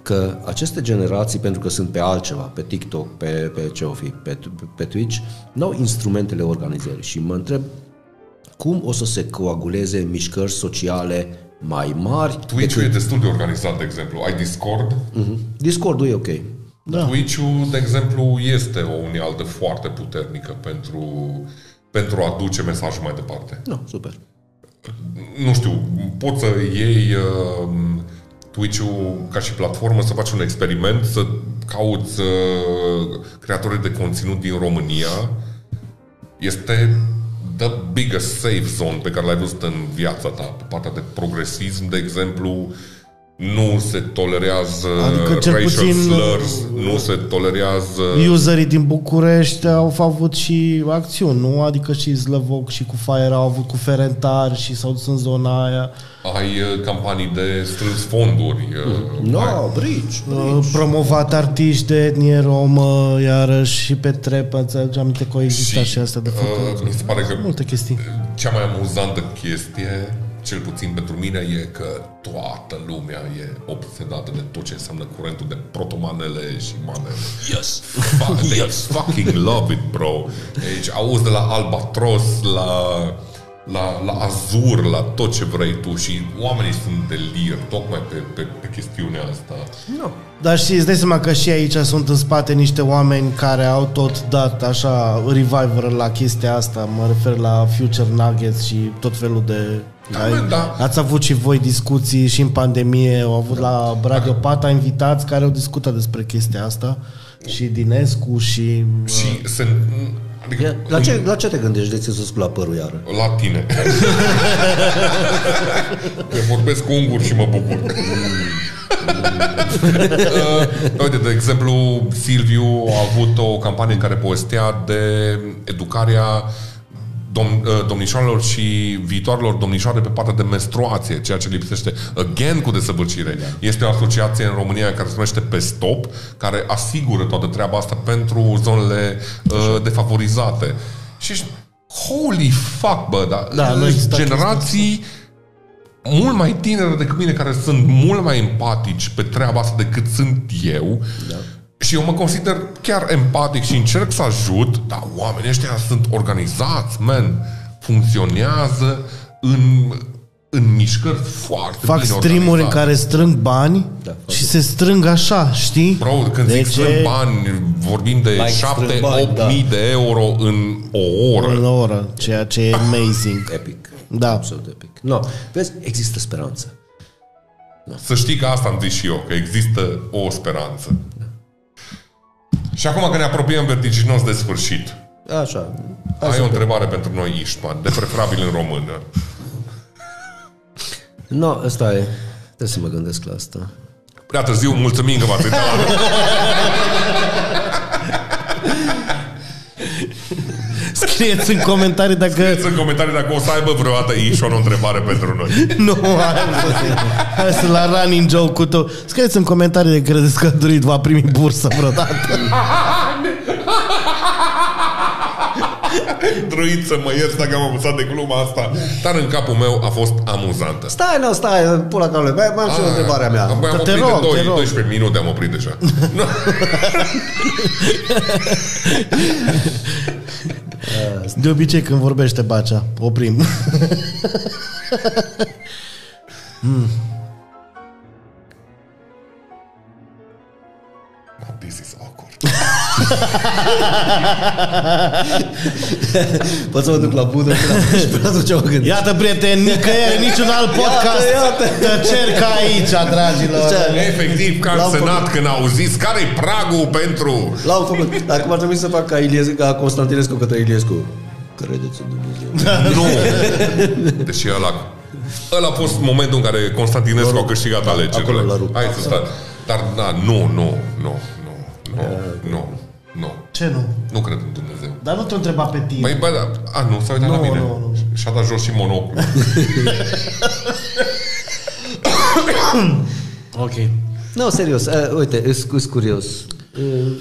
că aceste generații, pentru că sunt pe altceva, pe TikTok, pe, pe ce o fi, pe, pe Twitch, n-au instrumentele organizării și mă întreb cum o să se coaguleze mișcări sociale mai mari. Twitch-ul e destul de organizat, de exemplu. Ai Discord. Mhm. Discordul e ok. Da. Twitch-ul, de exemplu, este o unealtă foarte puternică pentru, pentru a duce mesajul mai departe. Nu, super. Nu știu, poți să iei uh, Twitch-ul ca și platformă, să faci un experiment, să cauți uh, creatorii de conținut din România. Este the biggest safe zone pe care l-ai văzut în viața ta. Pe partea de progresism, de exemplu, nu se tolerează Adică cel racial puțin, slurs, nu se tolerează... Userii din București au avut și acțiuni, nu? Adică și Zlăvoc și cu Fire au avut cu Ferentar și s-au dus în zona aia. Ai uh, campanii de strâns fonduri. uh, No, ai- brici, Uh, brici. promovat artiști de etnie romă, iarăși și pe trep, înțelegi aminte că au existat și, astea de făcut. uh, mi se pare că Multe chestii. cea mai amuzantă chestie, cel puțin pentru mine, e că toată lumea e obsedată de tot ce înseamnă curentul de protomanele și manele. Yes. Fuck, they fucking love it, bro. Deci auzi de la Albatros la la, la azur, la tot ce vrei tu și oamenii sunt delir tocmai pe, pe, pe chestiunea asta. Nu. Dar și îți dai seama că și aici sunt în spate niște oameni care au tot dat așa revival la chestia asta. Mă refer la Future Nuggets și tot felul de... Da, mă, da. Ați avut și voi discuții și în pandemie, au avut la Radio Pata invitați care au discutat despre chestia asta și Dinescu și... Și se, adică, La ce, la ce te gândești de ți să la părul iară? La tine. Că vorbesc cu ungur și mă bucur. uh, uite, de exemplu, Silviu a avut o campanie în care povestea de educarea dom- uh, domnișoarelor și viitoarelor domnișoare pe partea de menstruație, ceea ce lipsește again cu desăvârșire. Este o asociație în România care se numește Pe Stop, care asigură toată treaba asta pentru zonele uh, defavorizate. Și ești, holy fuck, bă, da, Da, nu sunt există generații mult mai tinere decât mine, care sunt mult mai empatici pe treaba asta decât sunt eu. Da. Și eu mă consider chiar empatic și încerc să ajut, dar oamenii ăștia sunt organizați, man, funcționează în, în mișcări foarte Fac bine streamuri în organizate. care strâng bani Da, și se strâng așa, știi? Bro, când Deci zic strâng e- bani, vorbim de Like 7 strâng bani, 8 da. mii de euro în o oră. În oră, ceea ce e amazing. Epic. Da. Absolut epic. No, vezi, există speranță. Să știi că asta am zis și eu, că există o speranță. Și acum că ne apropiem vertiginos de sfârșit, Așa. ai o întrebare pentru noi, Iștman, de preferabil în română. No, asta e. Trebuie să mă gândesc la asta. Prea târziu, mulțumim că v-ați uitat la Scrieți în comentarii dacă... Scrieți în comentarii dacă o să aibă vreodată Ișon o întrebare pentru noi. Nu, hai să Hai să la running joke-ul tău. Scrieți în comentarii de credeți că Druid va primi bursă vreodată. Druid să mă ierți dacă am amuzat de gluma asta, dar în capul meu a fost amuzantă. Stai, nu, stai, pula calule. Mai mai am și o întrebarea mea. Apoi am Că te oprit rog, de te 2, rog. 12 minute, am oprit deja. Nu. De obicei când vorbește Bacea, oprim. This is awkward. Pot să mă duc la budă și până atunci mă gândesc. Iată, prieteni, nicăieri, niciun alt podcast. Iată, iată. Tăceri ca aici, dragilor. Ce? Efectiv, ca în L-am Senat, făcut. când au zis care-i pragul pentru... L-am făcut. Acum ar trebui să fac ca, Iliescu, ca Constantinescu către Iliescu. Credeți în Dumnezeu. Nu! Deși ăla... Ăla a fost momentul în care Constantinescu a câștigat alegerile. acolo l-a rupt. Hai să stai. Dar, da, nu, nu, nu, nu, nu, nu, nu. Ce nu? Nu cred în Dumnezeu. Dar nu te întreba pe tine. Păi, bă, da, a, nu, s-a uitat Nu, la mine. nu, nu. Și-a dat jos și monocul. Ok. Nu, serios, uh, uite, sunt curios. Uh,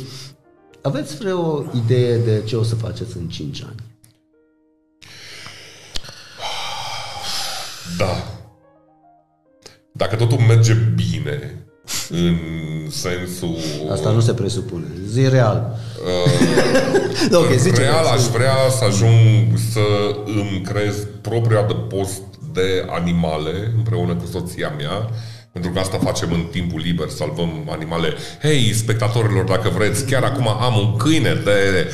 aveți vreo idee de ce o să faceți în 5 ani? Da. Dacă totul merge bine, în sensul... Asta nu se presupune. Zi real. da, ok, zice Real aș vrea să ajung să îmi creez propria de post de animale împreună cu soția mea pentru că asta facem în timpul liber, salvăm animale. Hei, spectatorilor, dacă vreți, chiar acum am un câine de,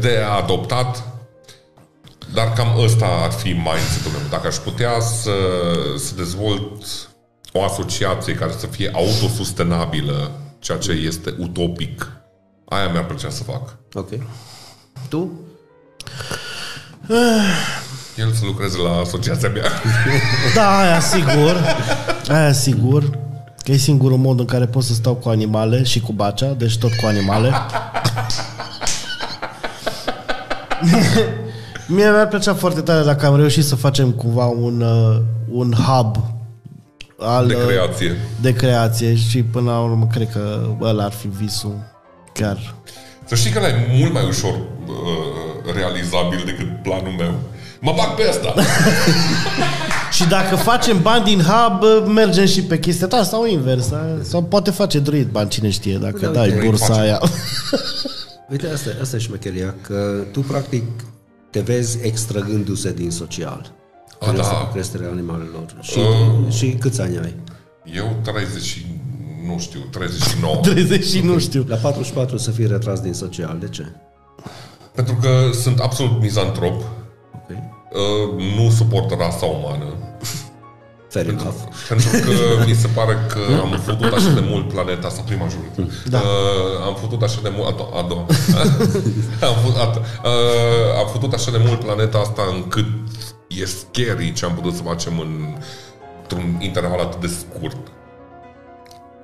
de adoptat, dar cam ăsta ar fi mindset-ul meu. Dacă aș putea să, să dezvolt o asociație care să fie autosustenabilă, ceea ce este utopic, aia mi-ar plăcea să fac. Ok. Tu? El să lucreze la asociația mea. Da, aia sigur. Aia sigur. Că e singurul mod în care pot să stau cu animale și cu bacea, deci tot cu animale. Mie mi-ar plăcea foarte tare dacă am reușit să facem cumva un, uh, un hub al, De uh, creație. de creație și până la urmă cred că ăla ar fi visul chiar. Să știi că ăla e mult mai ușor uh, realizabil decât planul meu. Mă bag pe asta. Și dacă facem bani din hub, uh, mergem și pe chestia ta sau invers. da? Sau poate face druid bani, cine știe, dacă Da, dai uite, bursa face. aia. Uite, asta, asta e șmecheria, că tu practic te vezi extrăgându-se din social. Curios da. cu creșterea animalelor. Și, Uh. și câți ani ai? Eu 30 și, nu știu, 39. 30 și nu știu. La 44 să fii retras din social. De ce? Pentru că sunt absolut mizantrop. Ok. Uh, nu suport rasa umană. Fair enough. Pentru că mi se pare că am făcut așa de mult planeta asta, prima jur. Da. Uh, am făcut așa de mult, a doua, a doua. am, făcut, a, uh, am făcut așa de mult planeta asta încât e scary ce am putut să facem în, într-un interval atât de scurt.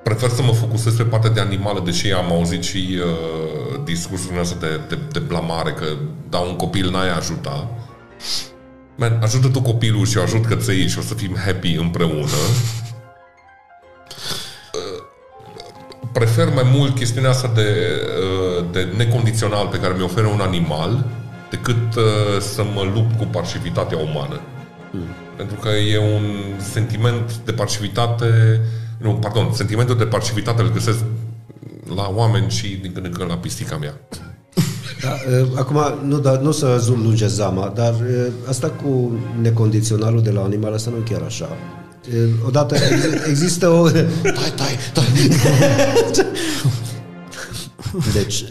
Prefer să mă focusez pe partea de animală, deși am auzit și uh, discursul ăsta de, de, de blamare, că da, un copil n-ai ajuta. Man, ajută tu copilul și eu ajut căței și o să fim happy împreună. Uh, Prefer mai mult chestiunea asta de, uh, de necondițional pe care mi oferă un animal decât uh, să mă lupt cu parșivitatea umană. Pentru că e un sentiment de parșivitate, nu, pardon, sentimentul de parșivitate îl găsesc la oameni și din când în când la pistica mea. Da, uh, acum, nu, da, nu să zum lunge zama, dar uh, asta cu necondiționalul de la animal, asta nu e chiar așa. Uh, Odată ex- există o... Tai, tai, tai. Deci, uh,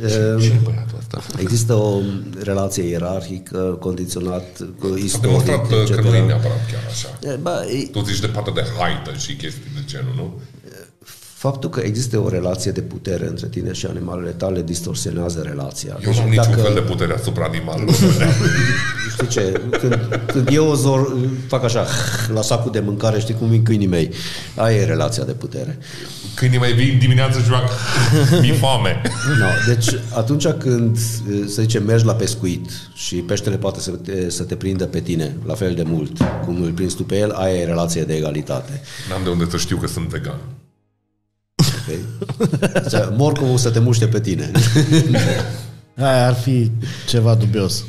Băiatul ăsta. există o relație ierarhică, condiționat cu S-a istoric, demonstrat uh, că nu e etc. neapărat chiar așa. Eh, Ba, e- Tu zici de partea de haită și chestii de genul, nu? Faptul că există o relație de putere între tine și animalele tale distorsionează relația. Eu nu am niciun fel de putere asupra animalelor. Știi ce? Când, când eu o zor, fac așa, la sacul de mâncare, știi cum vin câinii mei. Aia e relația de putere. Câinii mai vin dimineața și fac mi foame. No, deci atunci când, să zicem, mergi la pescuit și peștele poate să te, să te prindă pe tine la fel de mult cum îl prinzi tu pe el, aia e relație de egalitate. N-am de unde să știu că sunt vegan. Okay? Deci, morcovul să te muște pe tine. Aia ar fi ceva dubios.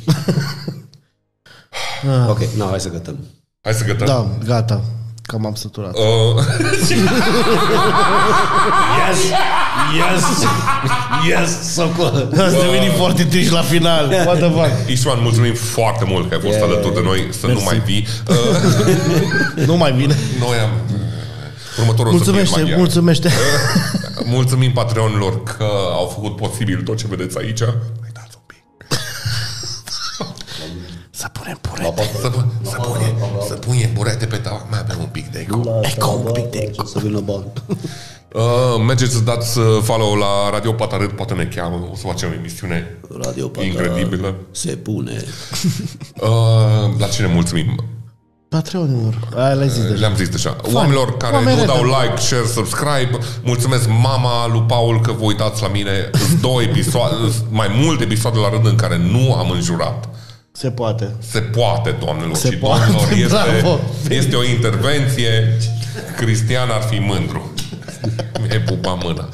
ok, no, hai să gătăm. Hai să gătăm. Da, gata. Cam am săturat. Uh, Yes! Yes! Yes! Socol! Ați devenit foarte triști la final. What the fuck? Ișoan, mulțumim foarte mult că ai fost Yeah. alături de noi, să nu Mersi. mai vii. Uh, Nu mai bine. noi am... Următorul o să fie Mulțumește, maghiar. mulțumește. Mulțumim patreonilor că au făcut posibil tot ce vedeți aici. Mai dați un pic. Să punem purete. Să, pu- să, pune, să pune burete pe tavan. Mai avem un pic de eco. Eco, un pic de eco. Să vină bani. Uh, mergeți să dați uh, follow la Radio Patarât, poate ne cheamă, o să facem o emisiune Radio Pata incredibilă. Se pune. Uh, la cine mulțumim? Patreonilor. Aia le-ai zis deja. Le-am zis deja. Oamenilor care Oameni nu dau redă. like, share, subscribe, mulțumesc mama lui Paul că vă uitați la mine. Sunt două episoade, mai multe episoade la rând în care nu am înjurat. Se poate. Se poate, doamnelor Se și poate, domnilor. Este, bravo. este o intervenție. Cristian ar fi mândru. Mi-ai pupa mâna.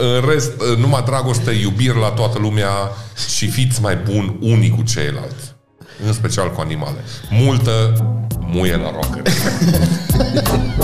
În rest, numai dragoste, iubire la toată lumea și fiți mai buni unii cu ceilalți. În special cu animale. Multă muie la rocă.